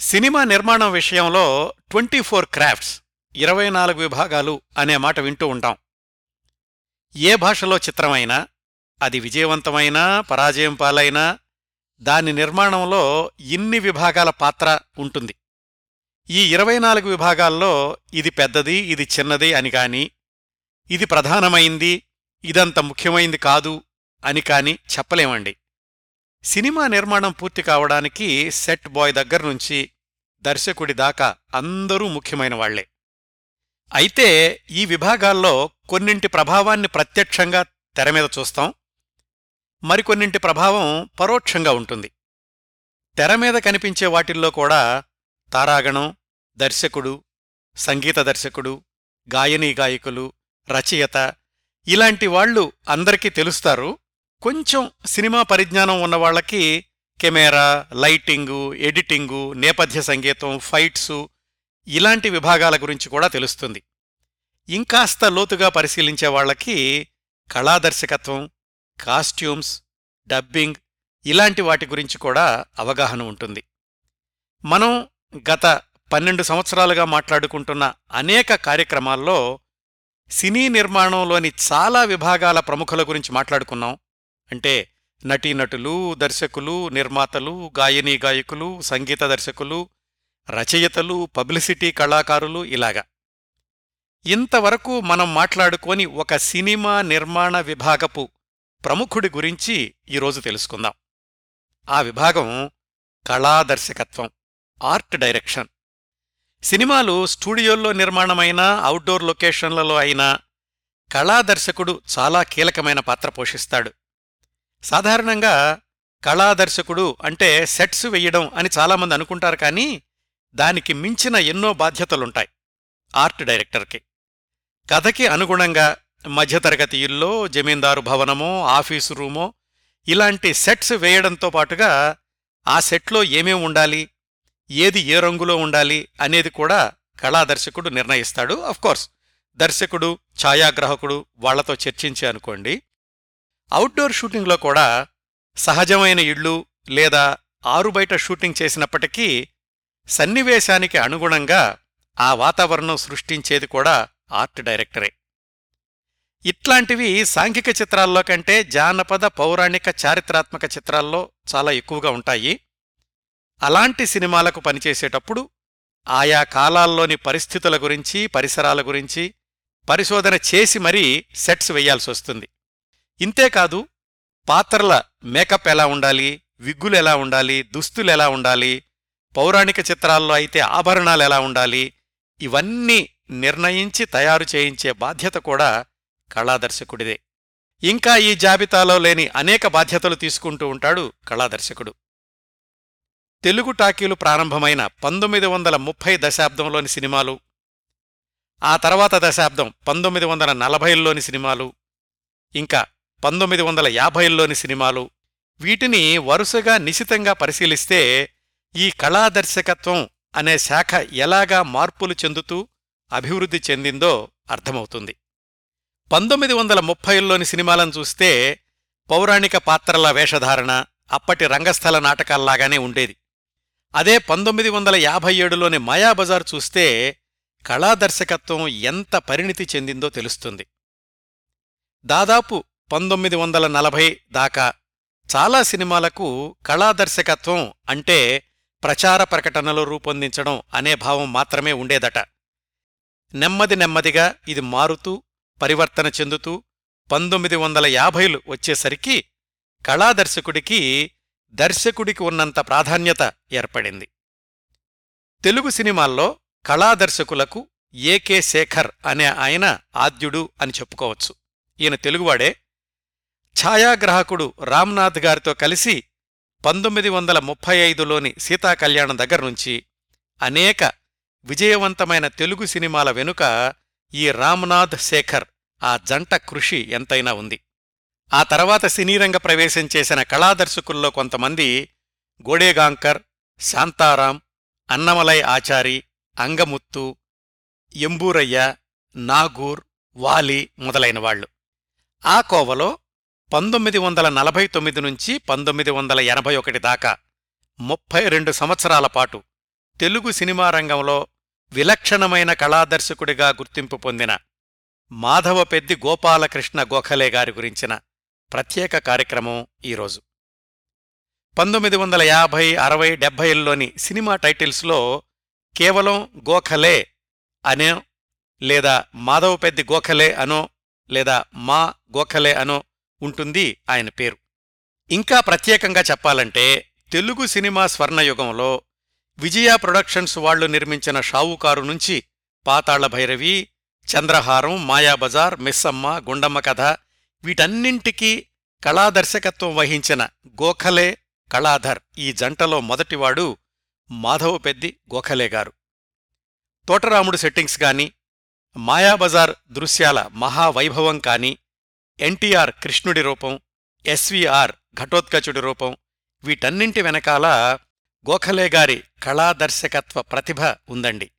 Cinema నిర్మాణం విషయంలో twenty four crafts ఇరవై నాలుగు విభాగాలు అనే మాట వింటూ ఉంటాం. ఏ భాషలో చిత్రమైనా అది విజయవంతమైనా పరాజయం పాలైనా దాని నిర్మాణంలో ఇన్ని విభాగాల పాత్ర ఉంటుంది. ఈ ఇరవై నాలుగు విభాగాల్లో ఇది పెద్దది ఇది చిన్నది అని కాని ఇది ప్రధానమైంది ఇదంత ముఖ్యమైంది కాదు అని కాని చెప్పలేమండి. సినిమా నిర్మాణం పూర్తి కావడానికి సెట్ బాయ్ దగ్గర్నుంచి దర్శకుడి దాకా అందరూ ముఖ్యమైన వాళ్ళే. అయితే ఈ విభాగాల్లో కొన్నింటి ప్రభావాన్ని ప్రత్యక్షంగా తెరమీద చూస్తాం. మరికొన్నింటి ప్రభావం పరోక్షంగా ఉంటుంది. తెరమీద కనిపించే వాటిల్లో కూడా తారాగణం దర్శకుడు సంగీత దర్శకుడు గాయనీ గాయకులు రచయిత ఇలాంటి వాళ్ళు అందరికీ తెలుస్తారు. కొంచెం సినిమా పరిజ్ఞానం ఉన్నవాళ్ళకి కెమెరా లైటింగు ఎడిటింగు నేపథ్య సంగీతం ఫైట్సు ఇలాంటి విభాగాల గురించి కూడా తెలుస్తుంది. ఇంకాస్త లోతుగా పరిశీలించే వాళ్ళకి కళాదర్శకత్వం కాస్ట్యూమ్స్ డబ్బింగ్ ఇలాంటి వాటి గురించి కూడా అవగాహన ఉంటుంది. మనం గత పన్నెండు సంవత్సరాలుగా మాట్లాడుకుంటున్న అనేక కార్యక్రమాల్లో సినీ నిర్మాణంలోని చాలా విభాగాల ప్రముఖుల గురించి మాట్లాడుకున్నాం. అంటే నటీనటులు దర్శకులు నిర్మాతలు గాయనీ గాయకులు సంగీత దర్శకులు రచయితలు పబ్లిసిటీ కళాకారులు ఇలాగా. ఇంతవరకు మనం మాట్లాడుకొని ఒక సినిమా నిర్మాణ విభాగపు ప్రముఖుడి గురించి ఈరోజు తెలుసుకుందాం. ఆ విభాగం కళాదర్శకత్వం ఆర్ట్ డైరెక్షన్. సినిమాలు స్టూడియోల్లో నిర్మాణమైనా అవుట్డోర్ లొకేషన్లలో అయినా కళాదర్శకుడు చాలా కీలకమైన పాత్ర పోషిస్తాడు. సాధారణంగా కళాదర్శకుడు అంటే సెట్స్ వెయ్యడం అని చాలామంది అనుకుంటారు కానీ దానికి మించిన ఎన్నో బాధ్యతలుంటాయి ఆర్ట్ డైరెక్టర్కి. కథకి అనుగుణంగా మధ్యతరగతి ఇల్లో జమీందారు భవనమో ఆఫీసు రూమో ఇలాంటి సెట్స్ వేయడంతో పాటుగా ఆ సెట్లో ఏమేం ఉండాలి ఏది ఏ రంగులో ఉండాలి అనేది కూడా కళాదర్శకుడు నిర్ణయిస్తాడు. అఫ్కోర్స్ దర్శకుడు ఛాయాగ్రాహకుడు వాళ్ళతో చర్చించి అనుకోండి. అవుట్డోర్ షూటింగ్లో కూడా సహజమైన ఇళ్ళు లేదా ఆరుబయట షూటింగ్ చేసినప్పటికీ సన్నివేశానికి అనుగుణంగా ఆ వాతావరణం సృష్టించేది కూడా ఆర్ట్ డైరెక్టరే. ఇట్లాంటివి సాంఘిక చిత్రాల్లో కంటే జానపద పౌరాణిక చారిత్రాత్మక చిత్రాల్లో చాలా ఎక్కువగా ఉంటాయి. అలాంటి సినిమాలకు పనిచేసేటప్పుడు ఆయా కాలాల్లోని పరిస్థితుల గురించి పరిసరాల గురించి పరిశోధన చేసి మరీ సెట్స్ వెయ్యాల్సొస్తుంది ఇంతేకాదు పాత్రల మేకప్ ఎలా ఉండాలి విగ్గులు ఎలా ఉండాలి దుస్తులు ఎలా ఉండాలి పౌరాణిక చిత్రాల్లో అయితే ఆభరణాలు ఎలా ఉండాలి ఇవన్నీ నిర్ణయించి తయారు చేయించే బాధ్యత కూడా కళాదర్శకుడిదే. ఇంకా ఈ జాబితాలో లేని అనేక బాధ్యతలు తీసుకుంటూ ఉంటాడు కళాదర్శకుడు. తెలుగు టాకీలు ప్రారంభమైన పంతొమ్మిది వందల ముప్పై దశాబ్దంలోని సినిమాలు ఆ తర్వాత దశాబ్దం పంతొమ్మిది వందల నలభైల్లోని సినిమాలు ఇంకా పంతొమ్మిది వందల యాభైల్లోని సినిమాలు. వీటిని వరుసగా నిశితంగా పరిశీలిస్తే ఈ కళాదర్శకత్వం అనే శాఖ ఎలాగా మార్పులు చెందుతూ అభివృద్ధి చెందిందో అర్థమవుతుంది. పంతొమ్మిది వందల ముప్పైల్లోని సినిమాలను చూస్తే పౌరాణిక పాత్రల వేషధారణ అప్పటి రంగస్థల నాటకాల్లాగానే ఉండేది. అదే పంతొమ్మిది వందల యాభై ఏడులోని మాయాబజార్ చూస్తే కళాదర్శకత్వం ఎంత పరిణితి చెందిందో తెలుస్తుంది. దాదాపు పంతొమ్మిది వందల నలభై దాకా చాలా సినిమాలకు కళాదర్శకత్వం అంటే ప్రచార ప్రకటనలు రూపొందించడం అనే భావం మాత్రమే ఉండేదట. నెమ్మది నెమ్మదిగా ఇది మారుతూ పరివర్తన చెందుతూ పంతొమ్మిది వందల యాభైలు వచ్చేసరికి కళాదర్శకుడికి దర్శకుడికి ఉన్నంత ప్రాధాన్యత ఏర్పడింది. తెలుగు సినిమాల్లో కళాదర్శకులకు ఏకే శేఖర్ అనే ఆయన ఆద్యుడు అని చెప్పుకోవచ్చు. ఈయన తెలుగువాడే ఛాయాగ్రాహకుడు రామ్నాథ్ గారితో కలిసి పంతొమ్మిది వందల ముప్పై ఐదులోని సీతాకళ్యాణం దగ్గర్నుంచి అనేక విజయవంతమైన తెలుగు సినిమాల వెనుక ఈ రామ్నాథ్ శేఖర్ ఆ జంట కృషి ఎంతైనా ఉంది. ఆ తర్వాత సినీరంగ ప్రవేశం చేసిన కళాదర్శకుల్లో కొంతమంది గోడేగాంకర్ శాంతారాం అన్నమలై ఆచారి అంగముత్తు ఎంబూరయ్య నాగూర్ వాలి మొదలైనవాళ్ళు ఆ కోవలో పంతొమ్మిది వందల నలభై తొమ్మిది నుంచి పంతొమ్మిది వందల ఎనభై ఒకటి దాకా ముప్పై రెండు సంవత్సరాల పాటు తెలుగు సినిమా రంగంలో విలక్షణమైన కళాదర్శకుడిగా గుర్తింపు పొందిన మాధవపెద్ది గోపాలకృష్ణ గోఖలే గారి గురించిన ప్రత్యేక కార్యక్రమం ఈరోజు. పంతొమ్మిది వందల యాభై అరవై డెబ్బైల్లోని సినిమా టైటిల్స్లో కేవలం గోఖలే అనే లేదా మాధవపెద్ది గోఖలే అనో లేదా మా గోఖలే అనో ఉంటుంది ఆయన పేరు. ఇంకా ప్రత్యేకంగా చెప్పాలంటే తెలుగు సినిమా స్వర్ణయుగంలో విజయ ప్రొడక్షన్స్ వాళ్ళు నిర్మించిన షావుకారు నుంచి పాతాళ భైరవి చంద్రహారం మాయాబజార్ మిస్సమ్మ గుండమ్మ కథ వీటన్నింటికీ కళాదర్శకత్వం వహించిన గోఖలే కళాధర్. ఈ జంటలో మొదటివాడు మాధవపెద్ది గోఖలే గారు. తోటరాముడు సెట్టింగ్స్ గాని మాయాబజార్ దృశ్యాల మహావైభవం కాని ఎన్టీఆర్ కృష్ణుడి రూపం ఎస్వీఆర్ ఘటోత్కచుడి రూపం వీటన్నింటి వెనకాల గోఖలే గారి కళాదర్శకత్వ ప్రతిభ ఉందండి.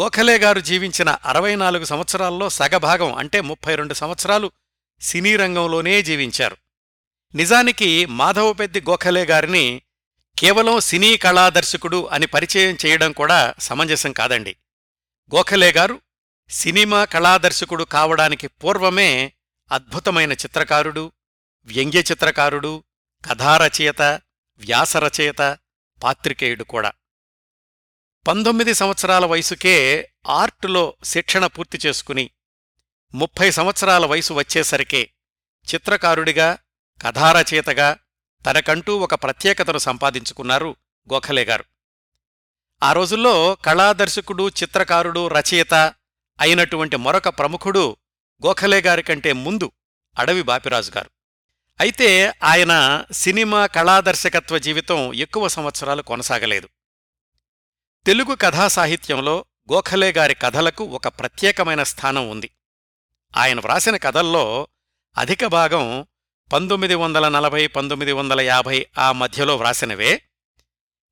గోఖలే గారు జీవించిన అరవై నాలుగు సంవత్సరాల్లో సగభాగం అంటే ముప్పై రెండు సంవత్సరాలు సినీ రంగంలోనే జీవించారు. నిజానికి మాధవపెద్ది గోఖలే గారిని కేవలం సినీ కళాదర్శకుడు అని పరిచయం చేయడం కూడా సమంజసం కాదండి. గోఖలే గారు సినిమా కళాదర్శకుడు కావడానికి పూర్వమే అద్భుతమైన చిత్రకారుడు వ్యంగ్య చిత్రకారుడు కథారచయిత వ్యాసరచయిత పాత్రికేయుడు కూడా. పంతొమ్మిది సంవత్సరాల వయసుకే ఆర్టులో శిక్షణ పూర్తి చేసుకుని ముప్పై సంవత్సరాల వయసు వచ్చేసరికే చిత్రకారుడిగా కథారచయితగా తనకంటూ ఒక ప్రత్యేకతను సంపాదించుకున్నారు గోఖలే గారు. ఆ రోజుల్లో కళాదర్శకుడు చిత్రకారుడు రచయిత అయినటువంటి మరొక ప్రముఖుడు గోఖలే గారి కంటే ముందు అడవి బాపిరాజు గారు అయితే ఆయన సినిమా కళాదర్శకత్వ జీవితం ఎక్కువ సంవత్సరాలు కొనసాగలేదు. తెలుగు కథా సాహిత్యంలో గోఖలే గారి కథలకు ఒక ప్రత్యేకమైన స్థానం ఉంది. ఆయన వ్రాసిన కథల్లో అధిక భాగం పంతొమ్మిది వందల నలభై పంతొమ్మిది వందల యాభై ఆ మధ్యలో వ్రాసినవే.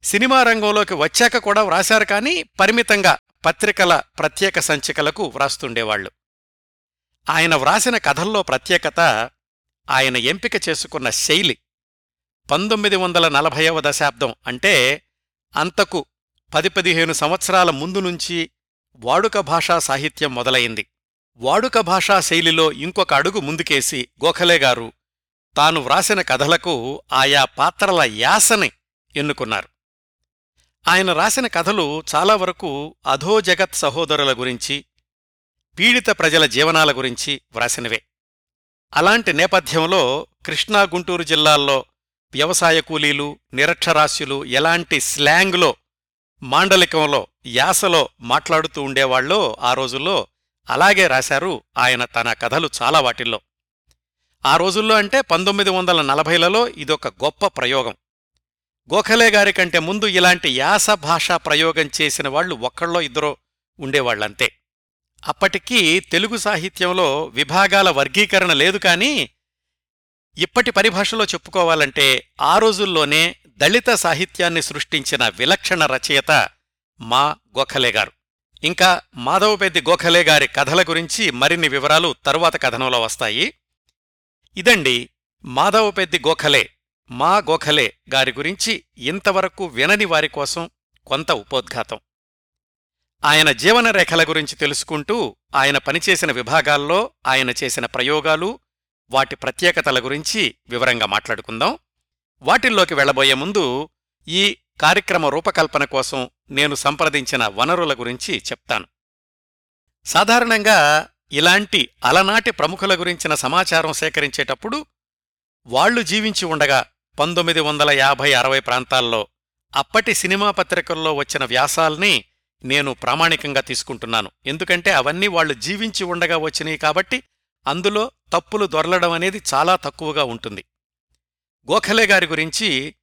సినిమా రంగంలోకి వచ్చాక కూడా వ్రాశారు కానీ పరిమితంగా పత్రికల ప్రత్యేక సంచికలకు వ్రాస్తుండేవాళ్ళు ఆయన వ్రాసిన కథల్లో ప్రత్యేకత ఆయన ఎంపిక చేసుకున్న శైలి. పంతొమ్మిది వందల నలభైవ దశాబ్దం అంటే అంతకు పది పదిహేను సంవత్సరాల ముందు నుంచి వాడుక భాషా సాహిత్యం మొదలయింది వాడుక భాషా శైలిలో ఇంకొక అడుగు ముందుకేసి గోఖలేగారు తాను వ్రాసిన కథలకు ఆయా పాత్రల యాసని ఎన్నుకున్నారు. ఆయన రాసిన కథలు చాలా వరకు అధోజగత్ సహోదరుల గురించి పీడిత ప్రజల జీవనాల గురించి వ్రాసినవే. అలాంటి నేపథ్యంలో కృష్ణా గుంటూరు జిల్లాల్లో వ్యవసాయ కూలీలు నిరక్షరాస్యులు ఎలాంటి స్లాంగ్లో మాండలికంలో యాసలో మాట్లాడుతూ ఉండేవాళ్ళో ఆ రోజుల్లో అలాగే రాశారు ఆయన తన కథలు చాలా వాటిల్లో. ఆ రోజుల్లో అంటే పంతొమ్మిది వందల నలభైలలో ఇదొక గొప్ప ప్రయోగం. గోఖలే గారి కంటే ముందు ఇలాంటి యాస భాషా ప్రయోగం చేసిన వాళ్ళు ఒక్కళ్ళో ఇద్దరో ఉండేవాళ్ళంతే అప్పటికీ తెలుగు సాహిత్యంలో విభాగాల వర్గీకరణ లేదు కానీ ఇప్పటి పరిభాషలో చెప్పుకోవాలంటే ఆ రోజుల్లోనే దళిత సాహిత్యాన్ని సృష్టించిన విలక్షణ రచయిత మా గోఖలే గారు. ఇంకా మాధవపెద్ది గోఖలే గారి కథల గురించి మరిన్ని వివరాలు తరువాత కథనంలో వస్తాయి. ఇదండి మాధవపెద్ది గోఖలే మా గోఖలే గారి గురించి ఇంతవరకు వినని వారి కోసం కొంత ఉపోద్ఘాతం. ఆయన జీవన రేఖల గురించి తెలుసుకుంటూ ఆయన పనిచేసిన విభాగాల్లో ఆయన చేసిన ప్రయోగాలు వాటి ప్రత్యేకతల గురించి వివరంగా మాట్లాడుకుందాం. వాటిల్లోకి వెళ్ళబోయే ముందు ఈ కార్యక్రమ రూపకల్పన కోసం నేను సంప్రదించిన వనరుల గురించి చెప్తాను. సాధారణంగా ఇలాంటి అలనాటి ప్రముఖుల గురించిన సమాచారం సేకరించేటప్పుడు వాళ్ళు జీవించి ఉండగా పంతొమ్మిది వందల యాభై అరవై ప్రాంతాల్లో అప్పటి సినిమా పత్రికల్లో వచ్చిన వ్యాసాల్ని నేను ప్రామాణికంగా తీసుకుంటున్నాను. ఎందుకంటే అవన్నీ వాళ్ళు జీవించి ఉండగా వచ్చినాయి కాబట్టి అందులో తప్పులు దొరలడం అనేది చాలా తక్కువగా ఉంటుంది. గోఖలే గారి గురించి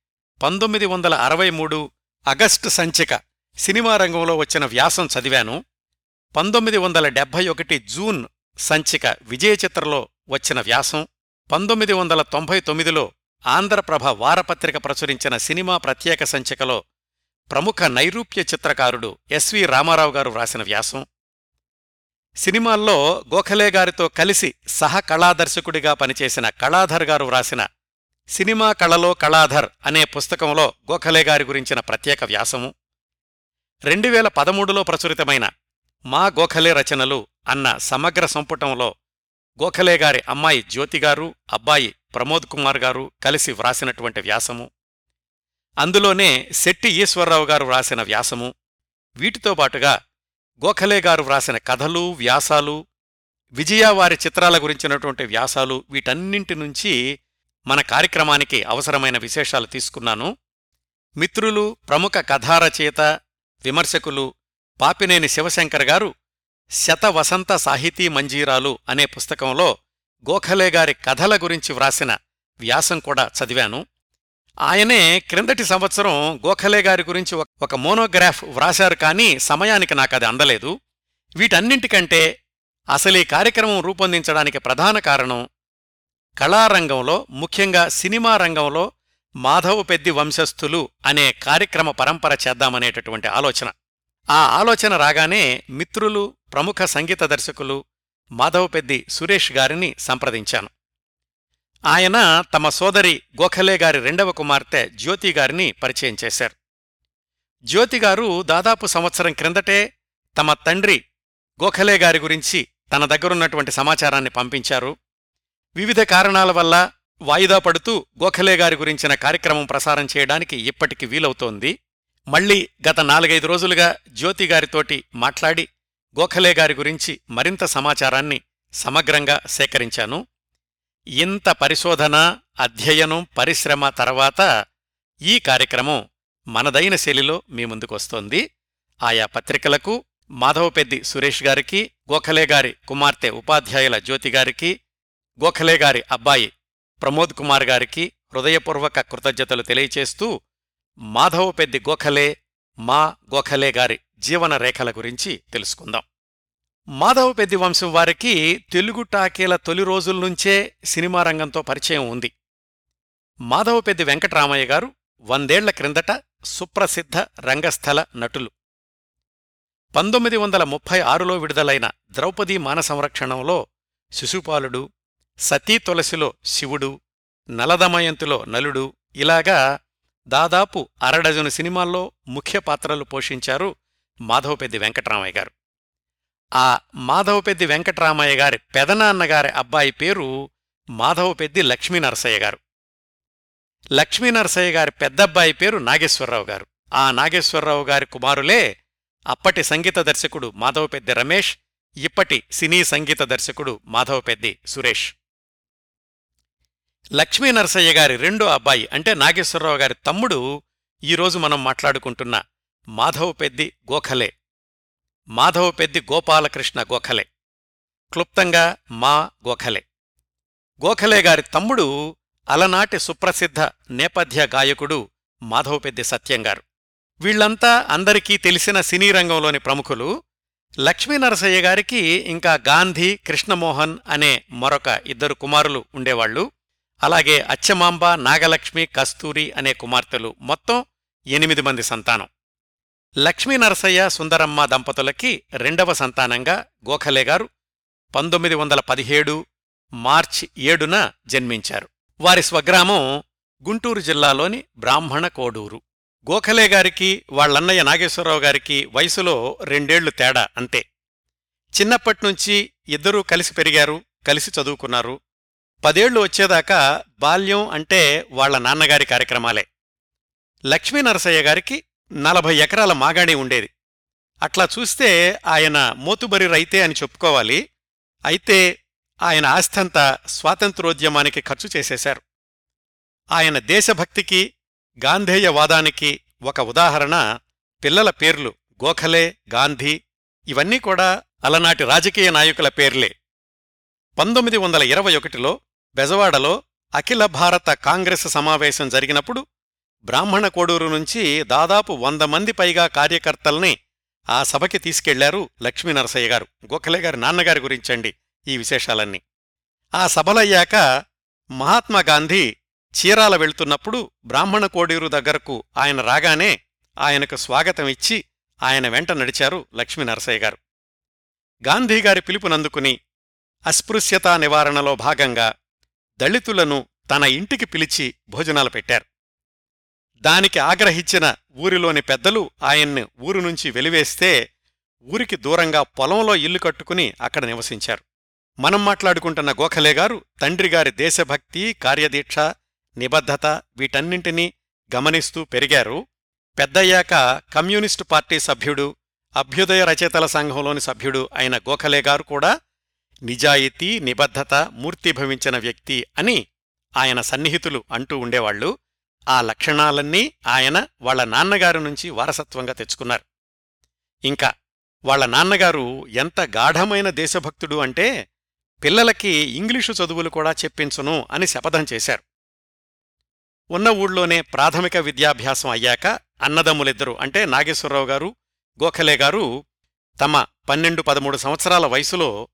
పంతొమ్మిది వందల అరవై మూడు అగస్టు సంచిక సినిమా రంగంలో వచ్చిన వ్యాసం చదివాను. పంతొమ్మిది వందల డెబ్భై ఒకటి జూన్ సంచిక విజయచిత్రలో వచ్చిన వ్యాసం. పంతొమ్మిది వందల తొంభై తొమ్మిదిలో ఆంధ్రప్రభ వారపత్రిక ప్రచురించిన సినిమా ప్రత్యేక సంచికలో ప్రముఖ నైరూప్య చిత్రకారుడు ఎస్వి రామారావు గారు వ్రాసిన వ్యాసం. సినిమాల్లో గోఖలే గారితో కలిసి సహ కళాదర్శకుడిగా పనిచేసిన కళాధర్ గారు వ్రాసిన సినిమా కళలో కళాధర్ అనే పుస్తకంలో గోఖలే గారి గురించిన ప్రత్యేక వ్యాసము. రెండు వేల పదమూడులో ప్రచురితమైన మా గోఖలే రచనలు అన్న సమగ్ర సంపుటంలో గోఖలే గారి అమ్మాయి జ్యోతిగారు అబ్బాయి ప్రమోద్ కుమార్ గారు కలిసి వ్రాసినటువంటి వ్యాసము. అందులోనే శెట్టి ఈశ్వరరావు గారు వ్రాసిన వ్యాసము. వీటితో పాటుగా గోఖలే గారు వ్రాసిన కథలు వ్యాసాలు విజయ వారి చిత్రాల గురించినటువంటి వ్యాసాలు వీటన్నింటి నుంచి మన కార్యక్రమానికి అవసరమైన విశేషాలు తీసుకున్నాను. మిత్రులు ప్రముఖ కథారచయిత విమర్శకులు పాపినేని శివశంకర్ గారు శత వసంత సాహితీ మంజీరాలు అనే పుస్తకంలో గోఖలే గారి కథల గురించి వ్రాసిన వ్యాసం కూడా చదివాను. ఆయనే క్రిందటి సంవత్సరం గోఖలే గారి గురించి ఒక- మోనోగ్రాఫ్ వ్రాశారు కానీ సమయానికి నాకు అది అందలేదు. వీటన్నింటికంటే అసలీ కార్యక్రమం రూపొందించడానికి ప్రధాన కారణం కళారంగంలో ముఖ్యంగా సినిమా రంగంలో మాధవ పెద్ది వంశస్థులు అనే కార్యక్రమ పరంపర చేద్దామనేటటువంటి ఆలోచన. ఆ ఆలోచన రాగానే మిత్రులు ప్రముఖ సంగీత దర్శకులు మాధవ పెద్ది సురేష్ గారిని సంప్రదించాను. ఆయన తమ సోదరి గోఖలే గారి రెండవ కుమార్తె జ్యోతి గారిని పరిచయం చేశారు. జ్యోతి గారు దాదాపు సంవత్సరం క్రిందటే తమ తండ్రి గోఖలే గారి గురించి తన దగ్గరున్నటువంటి సమాచారాన్ని పంపించారు. వివిధ కారణాల వల్ల వాయిదా పడుతూ గోఖలే గారి గురించిన కార్యక్రమం ప్రసారం చేయడానికి ఇప్పటికి వీలవుతోంది. మళ్ళీ గత నాలుగైదు రోజులుగా జ్యోతి గారితోటి మాట్లాడి గోఖలే గారి గురించి మరింత సమాచారాన్ని సమగ్రంగా సేకరించాను. ఇంత పరిశోధన అధ్యయనం పరిశ్రమ తర్వాత ఈ కార్యక్రమం మనదైన శైలిలో మీ ముందుకొస్తోంది. ఆయా పత్రికలకు మాధవపెద్ది సురేష్ గారికి గోఖలే గారి కుమార్తె ఉపాధ్యాయుల జ్యోతి గారికి గోఖలే గారి అబ్బాయి ప్రమోద్ కుమార్ గారికి హృదయపూర్వక కృతజ్ఞతలు తెలియచేస్తూ మాధవపెద్ది గోఖలే మా గోఖలే గారి జీవన రేఖల గురించి తెలుసుకుందాం. మాధవపెద్ది వంశం వారికి తెలుగు టాకీల తొలి రోజుల నుంచే సినిమా రంగంతో పరిచయం ఉంది. మాధవపెద్ది వెంకటరామయ్య గారు వందేళ్ళ క్రిందట సుప్రసిద్ధ రంగస్థల నటులు. పంతొమ్మిది వందల ముప్పై ఆరులో విడుదలైన ద్రౌపదీ మానసంరక్షణంలో శిశుపాలుడు సతీ తులసిలో శివుడు నలదమయంతిలో నలుడు ఇలాగా దాదాపు అరడజను సినిమాల్లో ముఖ్య పాత్రలు పోషించారు మాధవపెద్ది వెంకటరామయ్య గారు. ఆ మాధవపెద్ది వెంకటరామయ్య గారి పెదనాన్నగారి అబ్బాయి పేరు మాధవపెద్ది లక్ష్మీనరసయ్య గారు. లక్ష్మీనరసయ్య గారి పెద్దబ్బాయి పేరు నాగేశ్వరరావు గారు. ఆ నాగేశ్వరరావు గారి కుమారులే అప్పటి సంగీత దర్శకుడు మాధవపెద్ది రమేష్ ఇప్పటి సినీ సంగీత దర్శకుడు మాధవపెద్ది సురేష్. లక్ష్మీ నరసయ్య గారి రెండో అబ్బాయి అంటే నాగేశ్వరరావు గారి తమ్ముడు ఈరోజు మనం మాట్లాడుకుంటున్న మాధవపెద్ది గోఖలే. మాధవపెద్ది గోపాలకృష్ణ గోఖలే. క్లుప్తంగా మా గోఖలే. గోఖలే గారి తమ్ముడు అలనాటి సుప్రసిద్ధ నేపథ్య గాయకుడు మాధవపెద్ది సత్యంగారు. వీళ్ళంతా అందరికీ తెలిసిన సినీ రంగంలోని ప్రముఖులు లక్ష్మీనరసయ్య గారికి ఇంకా గాంధీ కృష్ణమోహన్ అనే మరొక ఇద్దరు కుమారులు ఉండేవాళ్ళు అలాగే అచ్చమాంబ నాగలక్ష్మి కస్తూరి అనే కుమార్తెలు మొత్తం ఎనిమిది మంది సంతానం. లక్ష్మీనరసయ్య సుందరమ్మ దంపతులకి రెండవ సంతానంగా గోఖలే గారు పంతొమ్మిది వందల పదిహేడు మార్చి ఏడున జన్మించారు. వారి స్వగ్రామం గుంటూరు జిల్లాలోని బ్రాహ్మణ కోడూరు. గోఖలే గారికి వాళ్ళన్నయ్య నాగేశ్వరరావు గారికి వయసులో రెండేళ్ళు తేడా అంతే. చిన్నప్పట్నుంచి ఇద్దరూ కలిసి పెరిగారు కలిసి చదువుకున్నారు. పదేళ్ళు వచ్చేదాకా బాల్యం అంటే వాళ్ళ నాన్నగారి కార్యక్రమాలే. లక్ష్మీనరసయ్య గారికి నలభై ఎకరాల మాగాణి ఉండేది. అట్లా చూస్తే ఆయన మోతుబరి రైతే అని చెప్పుకోవాలి. అయితే ఆయన ఆస్థంతా స్వాతంత్రోద్యమానికి ఖర్చు చేసేశారు. ఆయన దేశభక్తికి గాంధేయవాదానికి ఒక ఉదాహరణ పిల్లల పేర్లు గోఖలే గాంధీ ఇవన్నీ కూడా అలనాటి రాజకీయ నాయకుల పేర్లే. పంతొమ్మిది వందల ఇరవై ఒకటిలో బెజవాడలో అఖిల భారత కాంగ్రెస్ సమావేశం జరిగినప్పుడు బ్రాహ్మణ కోడూరు నుంచి దాదాపు వంద మంది పైగా కార్యకర్తల్ని ఆ సభకి తీసుకెళ్ళారు లక్ష్మీనరసయ్య గారు గోఖలే గారి నాన్నగారి గురించండి ఈ విశేషాలన్నీ. ఆ సభలయ్యాక మహాత్మాగాంధీ చీరాల వెళ్తున్నప్పుడు బ్రాహ్మణ కోడూరు దగ్గరకు ఆయన రాగానే ఆయనకు స్వాగతం ఇచ్చి ఆయన వెంట నడిచారు లక్ష్మీనరసయ్య గారు. గాంధీగారి పిలుపునందుకుని అస్పృశ్యతా నివారణలో భాగంగా దళితులను తన ఇంటికి పిలిచి భోజనాలు పెట్టారు. దానికి ఆగ్రహించిన ఊరిలోని పెద్దలు ఆయన్ని ఊరు నుంచి వెలివేస్తే ఊరికి దూరంగా పొలంలో ఇల్లు కట్టుకుని అక్కడ నివసించారు. మనం మాట్లాడుకుంటున్న గోఖలే గారు తండ్రిగారి దేశభక్తి కార్యదీక్ష నిబద్ధత వీటన్నింటినీ గమనిస్తూ పెరిగారు. పెద్దయ్యాక కమ్యూనిస్టు పార్టీ సభ్యుడు అభ్యుదయ రచయితల సంఘంలోని సభ్యుడు అయిన గోఖలే గారు కూడా నిజాయితీ నిబద్ధత మూర్తిభవించిన వ్యక్తి అని ఆయన సన్నిహితులు అంటూ ఉండేవాళ్ళు ఆ లక్షణాలన్నీ ఆయన వాళ్ళ నాన్నగారి నుంచి వారసత్వంగా తెచ్చుకున్నారు. ఇంకా వాళ్ళ నాన్నగారు ఎంత గాఢమైన దేశభక్తుడు అంటే పిల్లలకి ఇంగ్లీషు చదువులు కూడా చెప్పించును అని శపథం చేశారు. ఉన్న ఊళ్ళోనే ప్రాథమిక విద్యాభ్యాసం అయ్యాక అన్నదమ్ములిద్దరూ అంటే నాగేశ్వరరావు గారు గోఖలే గారు తమ పన్నెండు పదమూడు సంవత్సరాల వయసులో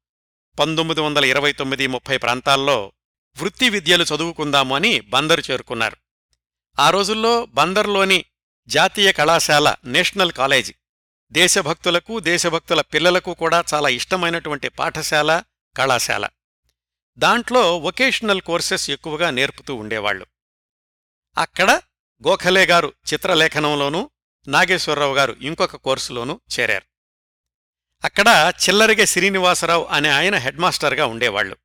పంతొమ్మిది వందల ఇరవై తొమ్మిది ముప్పై ప్రాంతాల్లో వృత్తి విద్యలు చదువుకుందాము అని బందరు చేరుకున్నారు. ఆ రోజుల్లో బందర్లోని జాతీయ కళాశాల నేషనల్ కాలేజీ. దేశభక్తులకు దేశభక్తుల పిల్లలకు కూడా చాలా ఇష్టమైనటువంటి పాఠశాల కళాశాల. దాంట్లో వొకేషనల్ కోర్సెస్ ఎక్కువగా నేర్పుతూ ఉండేవాళ్ళు అక్కడ గోఖలే గారు చిత్రలేఖనంలోనూ నాగేశ్వరరావు గారు ఇంకొక కోర్సులోనూ చేరారు. అక్కడ చిల్లరిగే శ్రీనివాసరావు అనే ఆయన హెడ్మాస్టర్గా ఉండేవాళ్ళు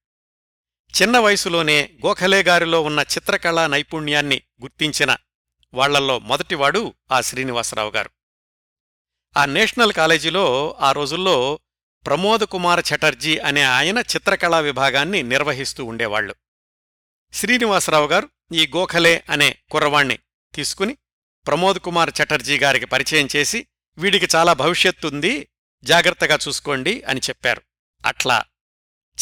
చిన్న వయసులోనే గోఖలే గారిలో ఉన్న చిత్రకళా నైపుణ్యాన్ని గుర్తించిన వాళ్ళల్లో మొదటివాడు ఆ శ్రీనివాసరావు గారు. ఆ నేషనల్ కాలేజీలో ఆ రోజుల్లో ప్రమోద్ కుమార్ చటర్జీ అనే ఆయన చిత్రకళా విభాగాన్ని నిర్వహిస్తూ ఉండేవాళ్ళు. శ్రీనివాసరావు గారు ఈ గోఖలే అనే కుర్రవాణ్ణి తీసుకుని ప్రమోద్ కుమార్ చటర్జీ గారికి పరిచయం చేసి వీడికి చాలా భవిష్యత్తుంది జాగ్రత్తగా చూసుకోండి అని చెప్పారు. అట్లా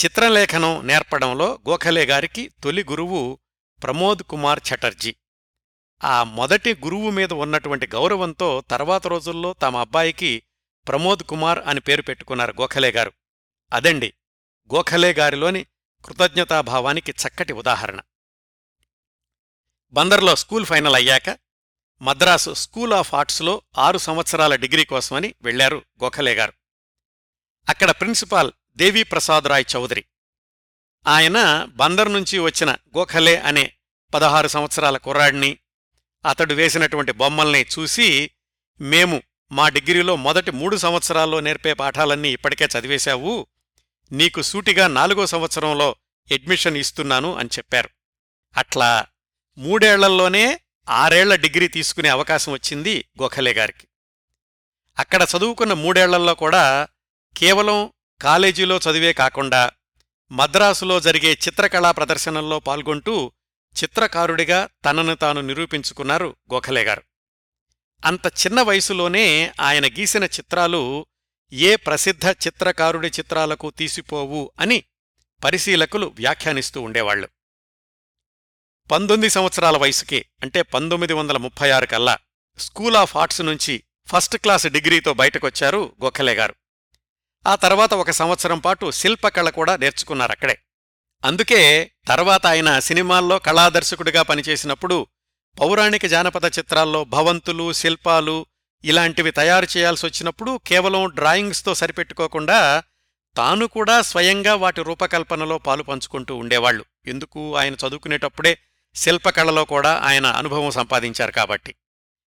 చిత్రలేఖనం నేర్పడంలో గోఖలే గారికి తొలి గురువు ప్రమోద్ కుమార్ చటర్జీ. ఆ మొదటి గురువు మీద ఉన్నటువంటి గౌరవంతో తర్వాత రోజుల్లో తమ అబ్బాయికి ప్రమోద్ కుమార్ అని పేరు పెట్టుకున్నారు గోఖలే గారు. అదండి గోఖలే గారిలోని కృతజ్ఞతాభావానికి చక్కటి ఉదాహరణ. బందర్లో స్కూల్ ఫైనల్ అయ్యాక మద్రాసు స్కూల్ ఆఫ్ ఆర్ట్స్లో ఆరు సంవత్సరాల డిగ్రీ కోసమని వెళ్ళారు గోఖలే గారు. అక్కడ ప్రిన్సిపాల్ దేవీప్రసాద్ రాయ్ చౌదరి. ఆయన బందర్ నుంచి వచ్చిన గోఖలే అనే పదహారు సంవత్సరాల కుర్రాడిని అతడు వేసినటువంటి బొమ్మల్ని చూసి మేము మా డిగ్రీలో మొదటి మూడు సంవత్సరాల్లో నేర్పే పాఠాలన్నీ ఇప్పటికే చదివేశావు నీకు సూటిగా నాలుగో సంవత్సరంలో అడ్మిషన్ ఇస్తున్నాను అని చెప్పారు. అట్లా మూడేళ్ళల్లోనే ఆరేళ్ళ డిగ్రీ తీసుకునే అవకాశం వచ్చింది గోఖలే గారికి. అక్కడ చదువుకున్న మూడేళ్ళలో కూడా కేవలం కాలేజీలో చదివే కాకుండా మద్రాసులో జరిగే చిత్రకళా ప్రదర్శనల్లో పాల్గొంటూ చిత్రకారుడిగా తనను తాను నిరూపించుకున్నారు గోఖలే గారు. అంత చిన్న వయసులోనే ఆయన గీసిన చిత్రాలు ఏ ప్రసిద్ధ చిత్రకారుడి చిత్రాలకు తీసిపోవు అని పరిశీలకులు వ్యాఖ్యానిస్తూ ఉండేవాళ్ళు పంతొమ్మిది సంవత్సరాల వయసుకే అంటే పంతొమ్మిది వందల ముప్పై ఆరు కల్లా స్కూల్ ఆఫ్ ఆర్ట్స్ నుంచి ఫస్ట్ క్లాస్ డిగ్రీతో బయటకొచ్చారు గోఖలే గారు. ఆ తర్వాత ఒక సంవత్సరం పాటు శిల్పకళ కూడా నేర్చుకున్నారు అక్కడే. అందుకే తర్వాత ఆయన సినిమాల్లో కళాదర్శకుడిగా పనిచేసినప్పుడు పౌరాణిక జానపద చిత్రాల్లో భవంతులు శిల్పాలు ఇలాంటివి తయారు చేయాల్సొచ్చినప్పుడు కేవలం డ్రాయింగ్స్తో సరిపెట్టుకోకుండా తాను కూడా స్వయంగా వాటి రూపకల్పనలో పాలు పంచుకుంటూ ఉండేవాళ్ళు ఎందుకు? ఆయన చదువుకునేటప్పుడే శిల్పకళలో కూడా ఆయన అనుభవం సంపాదించారు కాబట్టి.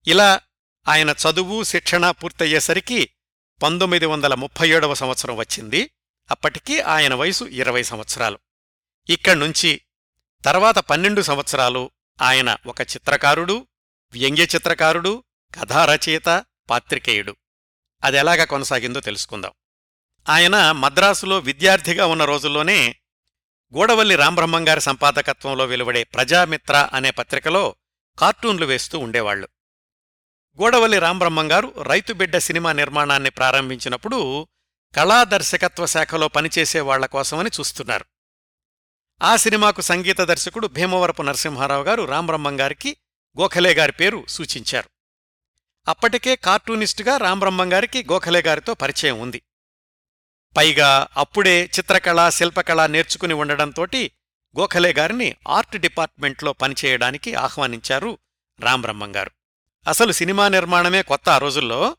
ఇలా ఆయన చదువు శిక్షణ పూర్తయ్యేసరికి పంతొమ్మిది వందల ముప్పై ఏడవ సంవత్సరం వచ్చింది. అప్పటికీ ఆయన వయసు ఇరవై సంవత్సరాలు. ఇక్కడ్నుంచి తర్వాత పన్నెండు సంవత్సరాలు ఆయన ఒక చిత్రకారుడు వ్యంగ్య చిత్రకారుడు కథారచయిత పాత్రికేయుడు. అదెలాగా కొనసాగిందో తెలుసుకుందాం. ఆయన మద్రాసులో విద్యార్థిగా ఉన్న రోజుల్లోనే గూడవల్లి రాంబ్రహ్మంగారి సంపాదకత్వంలో వెలువడే ప్రజామిత్ర అనే పత్రికలో కార్టూన్లు వేస్తూ ఉండేవాళ్ళు గూడవల్లి రాంబ్రహ్మంగారు రైతుబిడ్డ సినిమా నిర్మాణాన్ని ప్రారంభించినప్పుడు కళాదర్శకత్వ శాఖలో పనిచేసే వాళ్ళ కోసమని చూస్తున్నారు. ఆ సినిమాకు సంగీత దర్శకుడు భీమవరపు నరసింహారావు గారు రాంబ్రహ్మంగారికి గోఖలే గారి పేరు సూచించారు. అప్పటికే కార్టూనిస్టుగా రాంబ్రహ్మంగారికి గోఖలే గారితో పరిచయం ఉంది. పైగా అప్పుడే చిత్రకళ శిల్పకళ నేర్చుకుని ఉండడంతోటి గోఖలే గారిని ఆర్ట్ డిపార్ట్మెంట్లో పనిచేయడానికి ఆహ్వానించారు రాంబ్రహ్మంగారు అసలు సినిమా నిర్మాణమే కొత్త ఆ రోజుల్లో.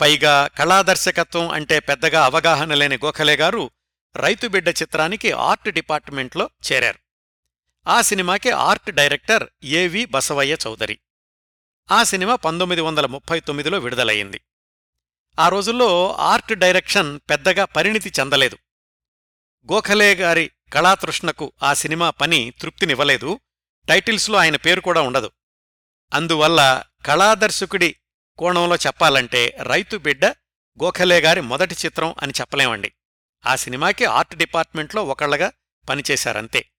పైగా కళాదర్శకత్వం అంటే పెద్దగా అవగాహన లేని గోఖలే గారు రైతుబిడ్డ చిత్రానికి ఆర్ట్ డిపార్ట్మెంట్లో చేరారు. ఆ సినిమాకి ఆర్ట్ డైరెక్టర్ ఏవి బసవయ్య చౌదరి. ఆ సినిమా పంతొమ్మిది వందల ముప్పై తొమ్మిదిలో విడుదలయ్యింది. ఆ రోజుల్లో ఆర్ట్ డైరెక్షన్ పెద్దగా పరిణితి చెందలేదు. గోఖలే గారి కళాతృష్ణకు ఆ సినిమా పని తృప్తినివ్వలేదు. టైటిల్స్లో ఆయన పేరు కూడా ఉండదు. అందువల్ల కళాదర్శకుడి కోణంలో చెప్పాలంటే రైతు బిడ్డ గోఖలే గారి మొదటి చిత్రం అని చెప్పలేమండి. ఆ సినిమాకి ఆర్ట్ డిపార్ట్మెంట్లో ఒకళ్ళగా పనిచేశారంతే.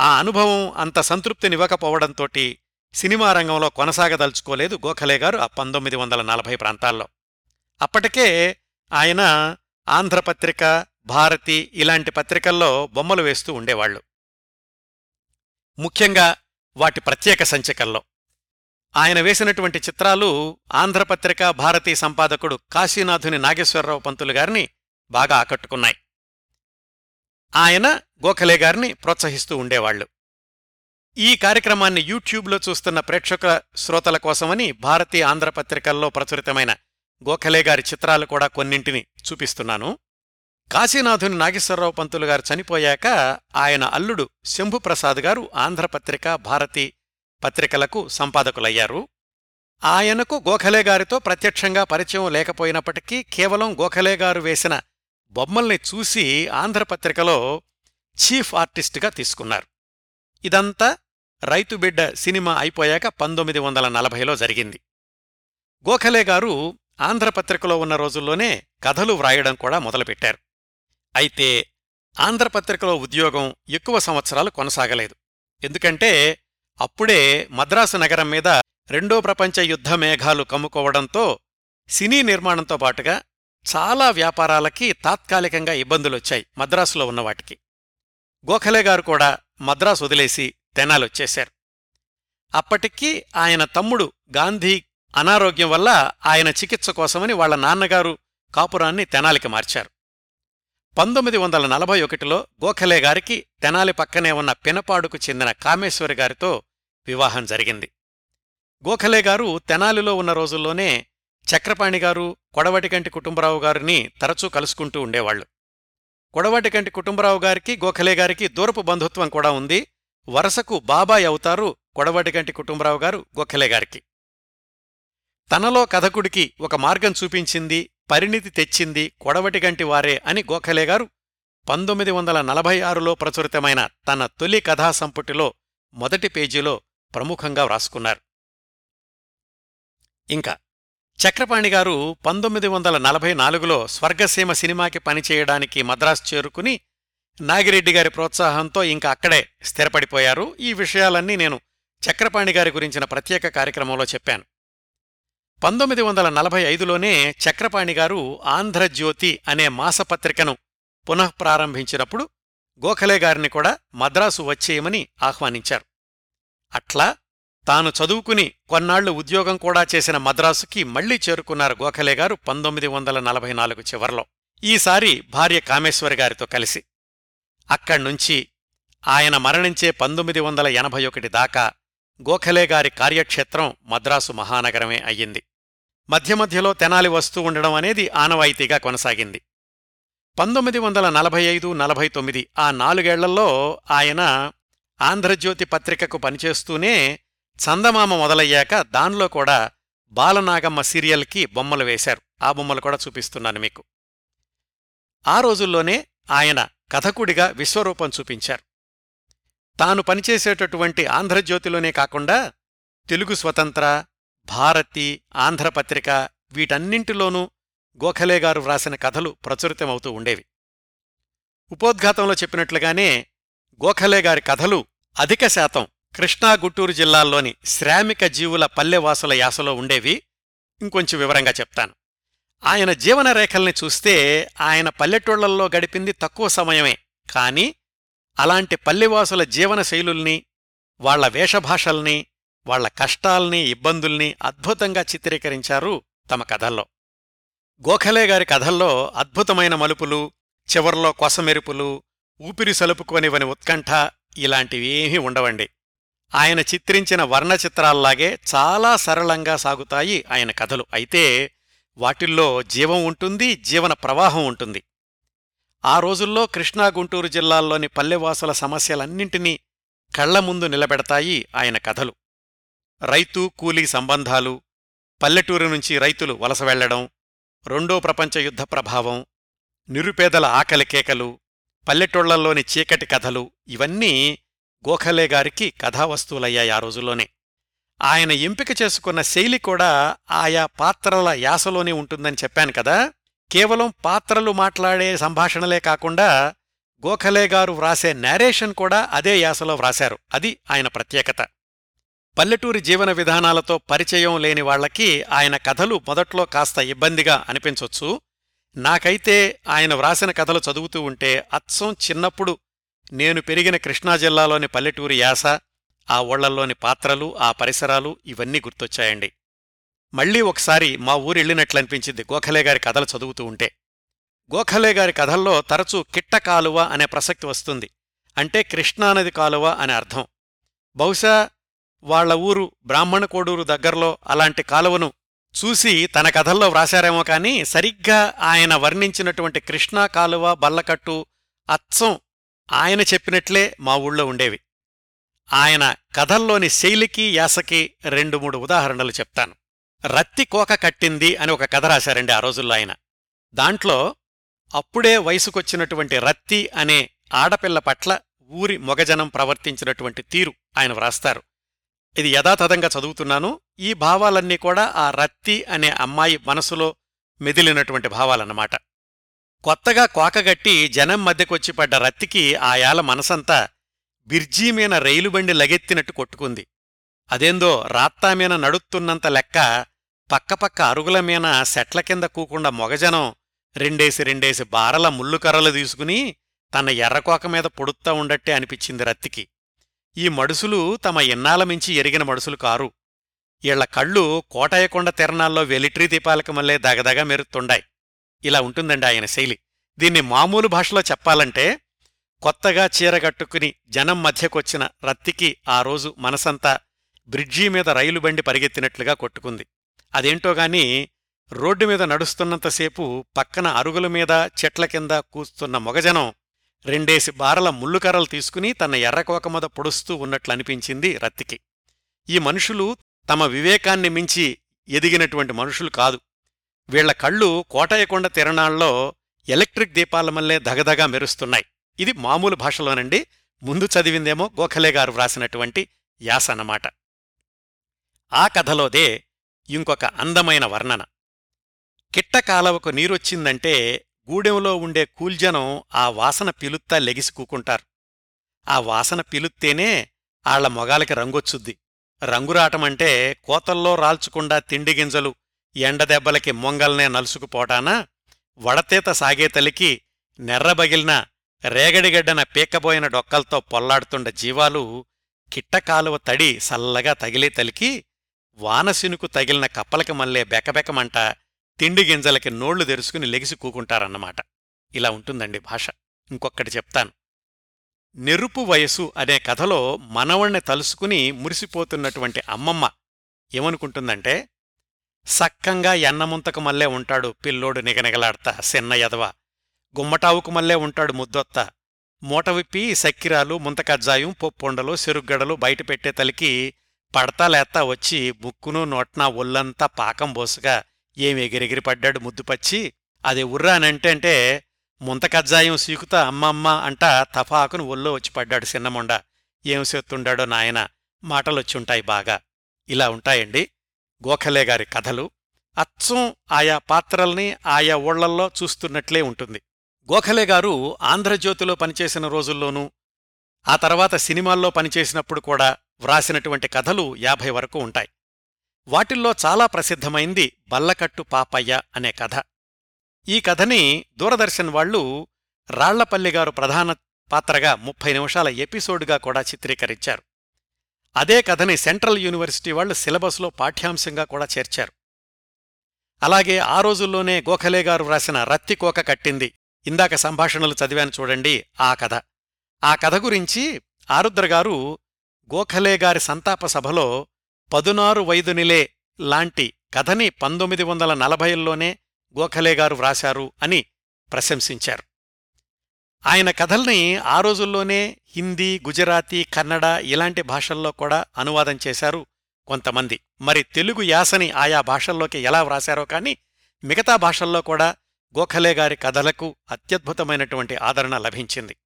ఆ అనుభవం అంత సంతృప్తినివ్వకపోవడంతోటి సినిమా రంగంలో కొనసాగదలుచుకోలేదు గోఖలే గారు ఆ పంతొమ్మిది వందల నలభై ప్రాంతాల్లో. అప్పటికే ఆయన ఆంధ్రపత్రిక భారతి ఇలాంటి పత్రికల్లో బొమ్మలు వేస్తూ ఉండేవాళ్ళు ముఖ్యంగా వాటి ప్రత్యేక సంచికల్లో. ఆయన వేసినటువంటి చిత్రాలు ఆంధ్రపత్రిక భారతీ సంపాదకుడు కాశీనాథుని నాగేశ్వరరావు పంతులు గారిని బాగా ఆకట్టుకున్నాయి. ఆయన గోఖలే గారిని ప్రోత్సహిస్తూ ఉండేవాళ్ళు ఈ కార్యక్రమాన్ని యూట్యూబ్లో చూస్తున్న ప్రేక్షక శ్రోతల కోసమని భారతీ ఆంధ్రపత్రికల్లో ప్రచురితమైన గోఖలే గారి చిత్రాలు కూడా కొన్నింటిని చూపిస్తున్నాను. కాశీనాథుని నాగేశ్వరరావు పంతులు గారు చనిపోయాక ఆయన అల్లుడు శంభుప్రసాద్ గారు ఆంధ్రపత్రిక భారతి పత్రికలకు సంపాదకులయ్యారు. ఆయనకు గోఖలే గారితో ప్రత్యక్షంగా పరిచయం లేకపోయినప్పటికీ కేవలం గోఖలేగారు వేసిన బొమ్మల్ని చూసి ఆంధ్రపత్రికలో చీఫ్ ఆర్టిస్టుగా తీసుకున్నారు. ఇదంతా రైతు బిడ్డ సినిమా అయిపోయాక పంతొమ్మిది వందల నలభైలో జరిగింది. గోఖలే గారు ఆంధ్రపత్రికలో ఉన్న రోజుల్లోనే కథలు వ్రాయడం కూడా మొదలుపెట్టారు. అయితే ఆంధ్రపత్రికలో ఉద్యోగం ఎక్కువ సంవత్సరాలు కొనసాగలేదు. ఎందుకంటే అప్పుడే మద్రాసు నగరం మీద రెండో ప్రపంచ యుద్ధ మేఘాలు కమ్ముకోవడంతో సినీ నిర్మాణంతో పాటుగా చాలా వ్యాపారాలకి తాత్కాలికంగా ఇబ్బందులొచ్చాయి మద్రాసులో ఉన్నవాటికి గోఖలే గారు కూడా మద్రాసు వదిలేసి తెనాలొచ్చేశారు. అప్పటికి ఆయన తమ్ముడు గాంధీ అనారోగ్యం వల్ల ఆయన చికిత్స కోసమని వాళ్ళ నాన్నగారు కాపురాన్ని తెనాలికి మార్చారు. పంతొమ్మిది వందల నలభై ఒకటిలో గోఖలే గారికి తెనాలి పక్కనే ఉన్న పినపాడుకు చెందిన కామేశ్వరి గారితో వివాహం జరిగింది. గోఖలే గారు తెనాలిలో ఉన్న రోజుల్లోనే చక్రపాణి గారు కొడవటికంటి కుటుంబరావు గారిని తరచూ కలుసుకుంటూ ఉండేవాళ్ళు కొడవటికంటి కుటుంబరావు గారికి గోఖలే గారికి దూరపు బంధుత్వం కూడా ఉంది. వరసకు బాబాయ్ అవుతారు కొడవటికంటి కుటుంబరావు గారు గోఖలే గారికి. తనలో కథకుడికి ఒక మార్గం చూపించింది పరిణితి తెచ్చింది కొడవటిగంటి వారే అని గోఖలే గారు పంతొమ్మిది వందల నలభై ఆరులో ప్రచురితమైన తన తొలి కథా సంపుటిలో మొదటి పేజీలో ప్రముఖంగా వ్రాసుకున్నారు. ఇంకా చక్రపాణి గారు పంతొమ్మిది వందల నలభై నాలుగులో స్వర్గసీమ సినిమాకి పనిచేయడానికి మద్రాసు చేరుకుని నాగిరెడ్డి గారి ప్రోత్సాహంతో ఇంకా అక్కడే స్థిరపడిపోయారు. ఈ విషయాలన్నీ నేను చక్రపాణి గారి గురించిన ప్రత్యేక కార్యక్రమంలో చెప్పాను. పంతొమ్మిది వందల నలభై ఐదులోనే చక్రపాణి గారు ఆంధ్రజ్యోతి అనే మాసపత్రికను పునఃప్రారంభించినప్పుడు గోఖలే గారిని కూడా మద్రాసు వచ్చేయమని ఆహ్వానించారు. అట్లా తాను చదువుకుని కొన్నాళ్ళు ఉద్యోగం కూడా చేసిన మద్రాసుకి మళ్ళీ చేరుకున్నారు గోఖలే గారు పంతొమ్మిది వందల నలభై నాలుగు చివర్లో. ఈసారి భార్య కామేశ్వరి గారితో కలిసి. అక్కడ్నుంచి ఆయన మరణించే పంతొమ్మిది వందల ఎనభై ఒకటి దాకా గోఖలే గారి కార్యక్షేత్రం మద్రాసు మహానగరమే అయ్యింది. మధ్య మధ్యలో తెనాలి వస్తూ ఉండడం అనేది ఆనవాయితీగా కొనసాగింది. పంతొమ్మిది వందల నలభై ఐదు నలభై తొమ్మిది ఆ నాలుగేళ్ళలో ఆయన ఆంధ్రజ్యోతి పత్రికకు పనిచేస్తూనే చందమామ మొదలయ్యాక దానిలో కూడా బాలనాగమ్మ సీరియల్కి బొమ్మలు వేశారు. ఆ బొమ్మలు కూడా చూపిస్తున్నాను మీకు. ఆ రోజుల్లోనే ఆయన కథకుడిగా విశ్వరూపం చూపించారు. తాను పనిచేసేటటువంటి ఆంధ్రజ్యోతిలోనే కాకుండా తెలుగు స్వతంత్ర భారతి ఆంధ్రపత్రిక వీటన్నింటిలోనూ గోఖలే గారు వ్రాసిన కథలు ప్రచురితమవుతూ ఉండేవి. ఉపోద్ఘాతంలో చెప్పినట్లుగానే గోఖలే గారి కథలు అధిక శాతం కృష్ణా గుంటూరు జిల్లాల్లోని శ్రామిక జీవుల పల్లెవాసుల యాసలో ఉండేవి. ఇంకొంచెం వివరంగా చెప్తాను. ఆయన జీవన రేఖల్ని చూస్తే ఆయన పల్లెటూళ్ళల్లో గడిపింది తక్కువ సమయమే. కాని అలాంటి పల్లెవాసుల జీవన శైలుల్ని వాళ్ళ వేషభాషల్ని వాళ్ళ కష్టాల్ని ఇబ్బందుల్ని అద్భుతంగా చిత్రీకరించారు తమ కథల్లో. గోఖలే గారి కథల్లో అద్భుతమైన మలుపులు చివర్లో కొసమెరుపులు ఊపిరి సలుపుకొనివని ఉత్కంఠ ఇలాంటివేమీ ఉండవండి. ఆయన చిత్రించిన వర్ణచిత్రాల్లాగే చాలా సరళంగా సాగుతాయి ఆయన కథలు. అయితే వాటిల్లో జీవం ఉంటుంది జీవన ప్రవాహం ఉంటుంది. ఆ రోజుల్లో కృష్ణా గుంటూరు జిల్లాల్లోని పల్లెవాసుల సమస్యలన్నింటినీ కళ్ళ ముందు నిలబెడతాయి ఆయన కథలు. రైతు కూలీ సంబంధాలు పల్లెటూరు నుంచి రైతులు వలస వెళ్ళడం రెండో ప్రపంచ యుద్ధ ప్రభావం నిరుపేదల ఆకలికేకలు పల్లెటూళ్ళలోని చీకటి కథలు ఇవన్నీ గోఖలే గారికి కథావస్తువులయ్యాయి ఆ రోజుల్లోనే. ఆయన ఎంపిక చేసుకున్న శైలి కూడా ఆయా పాత్రల యాసలోనే ఉంటుందని చెప్పాను కదా. కేవలం పాత్రలు మాట్లాడే సంభాషణలే కాకుండా గోఖలే గారు వ్రాసే నేరేషన్ కూడా అదే యాసలో వ్రాశారు. అది ఆయన ప్రత్యేకత. పల్లెటూరి జీవన విధానాలతో పరిచయం లేని వాళ్ళకి ఆయన కథలు మొదట్లో కాస్త ఇబ్బందిగా అనిపించొచ్చు. నాకైతే ఆయన వ్రాసిన కథలు చదువుతూ ఉంటే అచ్చం చిన్నప్పుడు నేను పెరిగిన కృష్ణా జిల్లాలోని పల్లెటూరి యాస ఆ ఊళ్ళల్లోని పాత్రలు ఆ పరిసరాలు ఇవన్నీ గుర్తొచ్చాయండి. మళ్ళీ ఒకసారి మా ఊరెళ్ళినట్లనిపించింది గోఖలే గారి కథలు చదువుతూ ఉంటే. గోఖలే గారి కథల్లో తరచూ కిట్ట కాలువ అనే ప్రసక్తి వస్తుంది. అంటే కృష్ణానది కాలువ అనే అర్థం. బహుశా వాళ్ళ ఊరు బ్రాహ్మణ కోడూరు దగ్గర్లో అలాంటి కాలువను చూసి తన కథల్లో వ్రాశారేమో కాని సరిగ్గా ఆయన వర్ణించినటువంటి కృష్ణా కాలువ బల్లకట్టు అచ్చం ఆయన చెప్పినట్లే మా ఊళ్ళో ఉండేవి. ఆయన కథల్లోని శైలికి యాసకి రెండు మూడు ఉదాహరణలు చెప్తాను. రత్తి కోక కట్టింది అని ఒక కథ రాశారండి ఆ రోజుల్లో ఆయన. దాంట్లో అప్పుడే వయసుకొచ్చినటువంటి రత్తి అనే ఆడపిల్ల పట్ల ఊరి మొగజనం ప్రవర్తించినటువంటి తీరు ఆయన వ్రాస్తారు. ఇది యథాతథంగా చదువుతున్నాను. ఈ భావాలన్నీ కూడా ఆ రత్తి అనే అమ్మాయి మనసులో మెదిలినటువంటి భావాలన్నమాట. కొత్తగా కోకగట్టి జనం మధ్యకొచ్చి పడ్డ రత్తికి ఆయాల మనసంతా బిర్జీమీన రైలుబండి లగెత్తినట్టు కొట్టుకుంది. అదేందో రాత్తామీన నడుత్తున్నంత లెక్క పక్కపక్క అరుగుల మీన సెట్ల కింద కూకుండా మొగజనం రెండేసి రెండేసి బారల ముల్లుకర్రలు తీసుకుని తన ఎర్రకోక మీద పొడుత్తా ఉండట్టే అనిపించింది రత్తికి. ఈ మడుసులు తమ ఇన్నాల మించి ఎరిగిన మడుసులు కారు. ఈళ్ళ కళ్ళు కోటాయకొండ తెరణాల్లో వెలిట్రీ దీపాలకు మళ్ళే దగదగ మెరుతుండాయి ఇలా ఉంటుందండి ఆయన శైలి. దీన్ని మామూలు భాషలో చెప్పాలంటే కొత్తగా చీరగట్టుకుని జనం మధ్యకొచ్చిన రత్తికి ఆ రోజు మనసంతా బ్రిడ్జి మీద రైలు బండి పరిగెత్తినట్లుగా కొట్టుకుంది. అదేంటోగాని రోడ్డు మీద నడుస్తున్నంతసేపు పక్కన అరుగుల మీద చెట్ల కింద కూస్తున్న మొగజనం రెండేసి బారల ముళ్ళుకర్రలు తీసుకుని తన ఎర్రకోక మీద పొడుస్తూ ఉన్నట్లనిపించింది రత్తికి. ఈ మనుషులు తమ వివేకాన్ని మించి ఎదిగినటువంటి మనుషులు కాదు. వీళ్ళ కళ్ళు కోటయ్యకొండ తిరణాల్లో ఎలక్ట్రిక్ దీపాల మల్లే దగదగా మెరుస్తున్నాయి. ఇది మామూలు భాషలోనండి. ముందు చదివిందేమో గోఖలే గారు వ్రాసినటువంటి యాస అన్నమాట. ఆ కథలోదే ఇంకొక అందమైన వర్ణన. కిట్ట కాలవకు నీరొచ్చిందంటే గూడెంలో ఉండే కూల్జనం ఆ వాసన పిలుత్తా లెగిసి కూకుంటారు. ఆ వాసన పిలుత్తేనే ఆళ్ళ మొగాలకి రంగొచ్చుద్ది. రంగురాటమంటే కోతల్లో రాల్చుకుండా తిండి గింజలు ఎండదెబ్బలకి మొంగల్నే నలుసుకుపోటానా వడతేత సాగేతలికి నెర్రబగిలిన రేగడిగడ్డన పీక్కబోయిన డొక్కల్తో పొల్లాడుతుండ జీవాలు కిట్టకాలువ తడి సల్లగా తగిలే తలికి వానసినుకు తగిలిన కప్పలకి మల్లే బెకబెకమంట తిండి గింజలకి నోళ్ళు తెరుచుకుని లెగిసి కూకుంటారన్నమాట. ఇలా ఉంటుందండి భాష. ఇంకొక్కటి చెప్తాను. నెరుపు వయసు అనే కథలో మనవణ్ణి తలుసుకుని మురిసిపోతున్నటువంటి అమ్మమ్మ ఏమనుకుంటుందంటే సక్కంగా ఎన్నముంతకు మల్లే ఉంటాడు పిల్లోడు నిగనిగలాడతా సిన్న యదవ. గుమ్మటావుకు మల్లే ఉంటాడు ముద్దొత్త. మూట విప్పి సక్కిరాలు ముంతకజ్జాయం పొప్పొండలు సెరుగ్గడలు బయట పెట్టే తలికి పడతా లేత్తా వచ్చి ముక్కును నోట్నా ఒళ్ళంతా పాకం బోసుగా ఏం ఎగిరెగిరి పడ్డాడు ముద్దుపచ్చి అది ఉర్రానంటే ముంతకజ్జాయం సీకుతా అమ్మమ్మ అంటా తఫాకును ఒళ్ళో వచ్చి పడ్డాడు సిన్నమొండ. ఏం సెత్తుండాడో నాయన? మాటలొచ్చుంటాయి బాగా. ఇలా ఉంటాయండి గోఖలే గారి కథలు. అచ్చం ఆయా పాత్రల్ని ఆయా ఊళ్ళల్లో చూస్తున్నట్లే ఉంటుంది. గోఖలే గారు ఆంధ్రజ్యోతిలో పనిచేసిన రోజుల్లోనూ ఆ తర్వాత సినిమాల్లో పనిచేసినప్పుడు కూడా వ్రాసినటువంటి కథలు యాభై వరకు ఉంటాయి. వాటిల్లో చాలా ప్రసిద్ధమైంది బల్లకట్టు పాపయ్య అనే కథ. ఈ కథని దూరదర్శన్ వాళ్ళు రాళ్ళపల్లిగారు ప్రధాన పాత్రగా ముప్పై నిమిషాల ఎపిసోడ్గా కూడా చిత్రీకరించారు. అదే కథని సెంట్రల్ యూనివర్సిటీ వాళ్ళు సిలబస్లో పాఠ్యాంశంగా కూడా చేర్చారు. అలాగే ఆ రోజుల్లోనే గోఖలే గారు వ్రాసిన రత్తికోక కట్టింది. ఇందాక సంభాషణలు చదివాను చూడండి ఆ కథ. ఆ కథ గురించి ఆరుద్రగారు గోఖలే గారి సంతాప సభలో పదునారు వైదునిలే లాంటి కథని పంతొమ్మిది వందల నలభైల్లోనే గోఖలేగారు వ్రాశారు అని ప్రశంసించారు. ఆయన కథల్ని ఆ రోజుల్లోనే హిందీ గుజరాతీ కన్నడ ఇలాంటి భాషల్లో కూడా అనువాదం చేశారు కొంతమంది. మరి తెలుగు యాసని ఆయా భాషల్లోకి ఎలా వ్రాశారో కానీ మిగతా భాషల్లో కూడా గోఖలే గారి కథలకు అత్యద్భుతమైనటువంటి ఆదరణ లభించింది.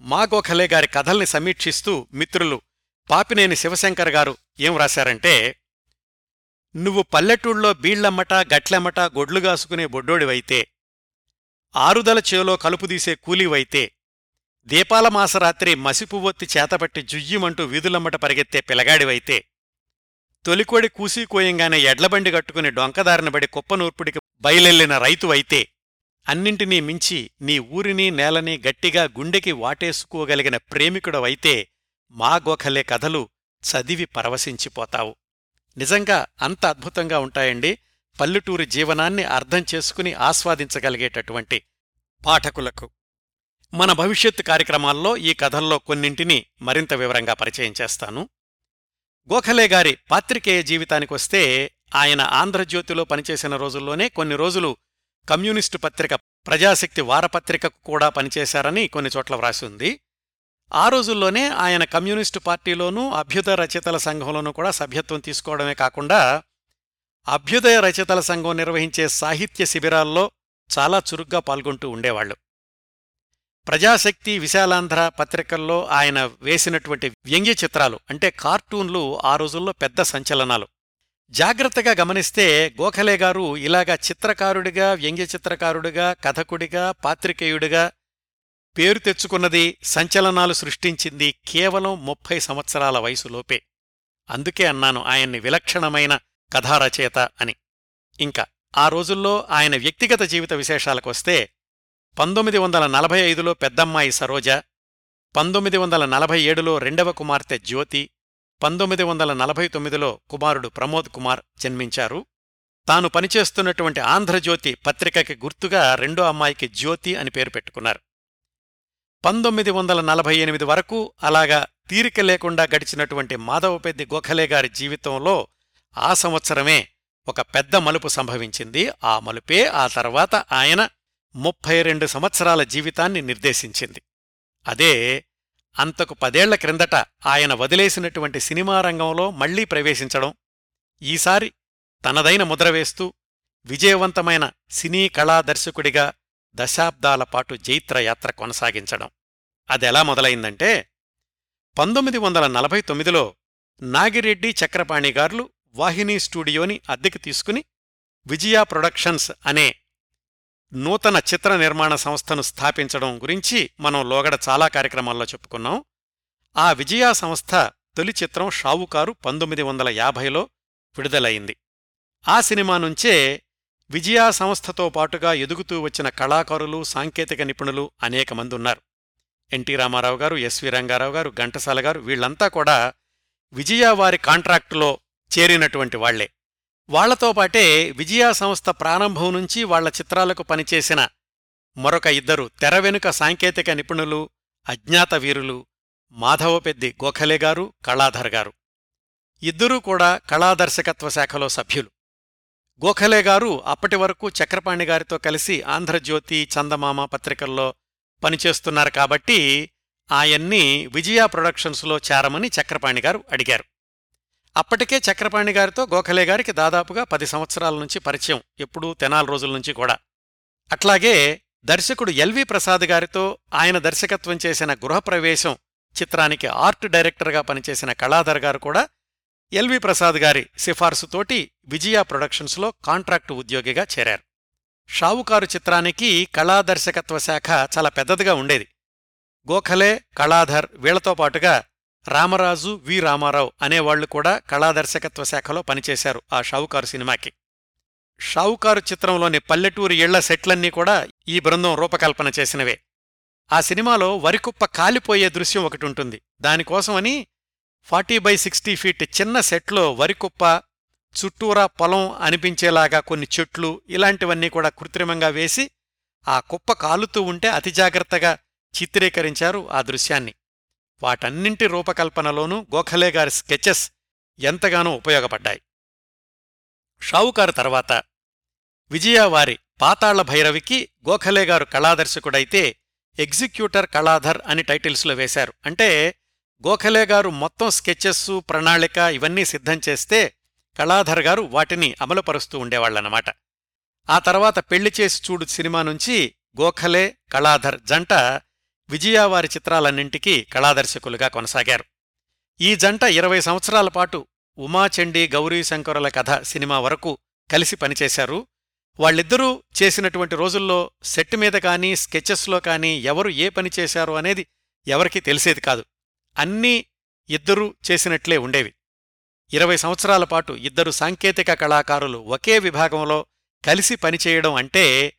మా గోఖలే గారి కథల్ని సమీక్షిస్తూ మిత్రులు పాపినేని శివశంకర్ గారు ఏం వ్రాశారంటే నువ్వు పల్లెటూళ్ళలో బీళ్ళమ్మట గట్లమ్మట గొడ్లుగాసుకునే బొడ్డోడివైతే ఆరుదల చేలో కలుపుదీసే కూలీవైతే దీపాల మాసరాత్రి మసిపువ్వొత్తి చేతపట్టి జుయ్యమంటూ వీధులమ్మట పరిగెత్తే పిలగాడివైతే తొలికోడి కూసీకోయంగానే ఎడ్లబండి కట్టుకుని డొంకదారిన బడి కుప్పనూర్పుడికి బయలెల్లిన రైతువైతే అన్నింటినీ మించి నీ ఊరిని నేలని గట్టిగా గుండెకి వాటేసుకోగలిగిన ప్రేమికుడవైతే మా గోఖలే కథలు చదివి పరవశించిపోతావు. నిజంగా అంత అద్భుతంగా ఉంటాయండి పల్లెటూరి జీవనాన్ని అర్థం చేసుకుని ఆస్వాదించగలిగేటటువంటి పాఠకులకు. మన భవిష్యత్తు కార్యక్రమాల్లో ఈ కథల్లో కొన్నింటిని మరింత వివరంగా పరిచయం చేస్తాను. గోఖలే గారి పాత్రికేయ జీవితానికొస్తే ఆయన ఆంధ్రజ్యోతిలో పనిచేసిన రోజుల్లోనే కొన్ని రోజులు కమ్యూనిస్టు పత్రిక ప్రజాశక్తి వారపత్రికకు కూడా పనిచేశారని కొన్ని చోట్ల వ్రాసి ఉంది. ఆ రోజుల్లోనే ఆయన కమ్యూనిస్టు పార్టీలోనూ అభ్యుదయ రచయితల సంఘంలోనూ కూడా సభ్యత్వం తీసుకోవడమే కాకుండా అభ్యుదయ రచయితల సంఘం నిర్వహించే సాహిత్య శిబిరాల్లో చాలా చురుగ్గా పాల్గొంటూ ఉండేవాళ్ళు ప్రజాశక్తి విశాలాంధ్ర పత్రికల్లో ఆయన వేసినటువంటి వ్యంగ్య చిత్రాలు అంటే కార్టూన్లు ఆ రోజుల్లో పెద్ద సంచలనాలు. జాగ్రత్తగా గమనిస్తే గోఖలే గారు ఇలాగా చిత్రకారుడిగా వ్యంగ్య చిత్రకారుడిగా కథకుడిగా పాత్రికేయుడిగా పేరు తెచ్చుకున్నది సంచలనాలు సృష్టించింది కేవలం ముప్పై సంవత్సరాల వయసులోపే. అందుకే అన్నాను ఆయన్ని విలక్షణమైన కథారచయిత అని. ఇంకా ఆ రోజుల్లో ఆయన వ్యక్తిగత జీవిత విశేషాలకొస్తే పంతొమ్మిది వందల నలభై ఐదులో పెద్దమ్మాయి సరోజ పంతొమ్మిది వందల నలభై ఏడులో రెండవ కుమార్తె జ్యోతి పంతొమ్మిది వందల నలభై తొమ్మిదిలో కుమారుడు ప్రమోద్ కుమార్ జన్మించారు. తాను పనిచేస్తున్నటువంటి ఆంధ్రజ్యోతి పత్రికకి గుర్తుగా రెండో అమ్మాయికి జ్యోతి అని పేరు పెట్టుకున్నారు. పంతొమ్మిది వందల నలభై ఎనిమిది వరకు అలాగా తీరిక లేకుండా గడిచినటువంటి మాధవపెద్ది గోఖలే గారి జీవితంలో ఆ సంవత్సరమే ఒక పెద్ద మలుపు సంభవించింది. ఆ మలుపే ఆ తర్వాత ఆయన ముప్పై రెండు సంవత్సరాల జీవితాన్ని నిర్దేశించింది. అదే అంతకు పదేళ్ళ క్రిందట ఆయన వదిలేసినటువంటి సినిమా రంగంలో మళ్ళీ ప్రవేశించడం ఈసారి తనదైన ముద్ర వేస్తూ విజయవంతమైన సినీ కళా దర్శకుడిగా దశాబ్దాల పాటు జైత్రయాత్ర కొనసాగించడం. అదెలా మొదలైందంటే పంతొమ్మిది వందల నలభై తొమ్మిదిలో నాగిరెడ్డి చక్రపాణి గార్లు వాహిని స్టూడియోని అద్దెకి తీసుకుని విజయ ప్రొడక్షన్స్ అనే నూతన చిత్ర నిర్మాణ సంస్థను స్థాపించడం గురించి మనం లోగడ చాలా కార్యక్రమాల్లో చెప్పుకున్నాం. ఆ విజయా సంస్థ తొలి చిత్రం షావుకారు పంతొమ్మిది వందల యాభైలో విడుదలయింది ఆ సినిమా నుంచే విజయా సంస్థతో పాటుగా ఎదుగుతూ వచ్చిన కళాకారులు సాంకేతిక నిపుణులు అనేక మంది ఉన్నారు. ఎన్టీ రామారావు గారు ఎస్వి రంగారావు గారు ఘంటసాల గారు వీళ్ళంతా కూడా విజయా వారి కాంట్రాక్టులో చేరినటువంటి వాళ్ళే. వాళ్ళతో పాటే విజయా సంస్థ ప్రారంభం నుంచి వాళ్ళ చిత్రాలకు పనిచేసిన మరొక ఇద్దరు తెర వెనుక సాంకేతిక నిపుణులు అజ్ఞాత వీరులు మాధవపెద్ది గోఖలే గారు కళాధర్ గారు. ఇద్దరూ కూడా కళాదర్శకత్వ శాఖలో సభ్యులు. గోఖలే గారు అప్పటి వరకు చక్రపాణి గారితో కలిసి ఆంధ్రజ్యోతి చందమామ పత్రికల్లో పనిచేస్తున్నారు కాబట్టి ఆయన్ని విజయ ప్రొడక్షన్స్లో చేరమని చక్రపాణి గారు అడిగారు. అప్పటికే చక్రపాణి గారితో గోఖలే గారికి దాదాపుగా పది సంవత్సరాల నుంచి పరిచయం ఎప్పుడూ తెనాల రోజుల నుంచి కూడా. అట్లాగే దర్శకుడు ఎల్వి ప్రసాద్ గారితో ఆయన దర్శకత్వం చేసిన గృహప్రవేశం చిత్రానికి ఆర్ట్ డైరెక్టర్గా పనిచేసిన కళాధర్ గారు కూడా ఎల్వి ప్రసాద్ గారి సిఫార్సుతోటి విజయ ప్రొడక్షన్స్లో కాంట్రాక్టు ఉద్యోగిగా చేరారు. షావుకారు చిత్రానికి కళాదర్శకత్వ శాఖ చాలా పెద్దదిగా ఉండేది. గోఖలే కళాధర్ వీళ్ళతో పాటుగా రామరాజు వి రామారావు అనేవాళ్ళు కూడా కళాదర్శకత్వ శాఖలో పనిచేశారు ఆ షావుకారు సినిమాకి. షావుకారు చిత్రంలోని పల్లెటూరి ఇళ్ళ సెట్లన్నీ కూడా ఈ బృందం రూపకల్పన చేసినవే. ఆ సినిమాలో వరికుప్ప కాలిపోయే దృశ్యం ఒకటి ఉంటుంది. దానికోసమని ఫార్టీ బై సిక్స్టీ ఫీట్ చిన్న సెట్లో వరికుప్ప చుట్టూరా పొలం అనిపించేలాగా కొన్ని చెట్లు ఇలాంటివన్నీ కూడా కృత్రిమంగా వేసి ఆ కుప్ప కాలుతూ ఉంటే అతి జాగ్రత్తగా చిత్రీకరించారు ఆ దృశ్యాన్ని. వాటన్నింటి రూపకల్పనలోనూ గోఖలే గారి స్కెచెస్ ఎంతగానో ఉపయోగపడ్డాయి. షావుకారు తర్వాత విజయవారి పాతాళ్ళ భైరవికి గోఖలే గారు కళాదర్శకుడైతే ఎగ్జిక్యూటర్ కళాధర్ అని టైటిల్స్లో వేశారు. అంటే గోఖలే గారు మొత్తం స్కెచెస్సు ప్రణాళిక ఇవన్నీ సిద్ధం చేస్తే కళాధర్ గారు వాటిని అమలుపరుస్తూ ఉండేవాళ్ళన్నమాట ఆ తర్వాత పెళ్ళి చేసి చూడు సినిమా నుంచి గోఖలే కళాధర్ జంట విజయవారి చిత్రాలన్నింటికీ కళాదర్శకులుగా కొనసాగారు. ఈ జంట ఇరవై సంవత్సరాల పాటు ఉమాచండి గౌరీశంకరుల కథ సినిమా వరకు కలిసి పనిచేశారు. వాళ్ళిద్దరూ చేసినటువంటి రోజుల్లో సెట్ మీద కానీ స్కెచెస్లో కానీ ఎవరు ఏ పని చేశారు అనేది ఎవరికీ తెలిసేది కాదు. అన్నీ ఇద్దరూ చేసినట్లే ఉండేవి. ఇరవై సంవత్సరాల పాటు ఇద్దరు సాంకేతిక కళాకారులు ఒకే విభాగంలో కలిసి పనిచేయడం అంటే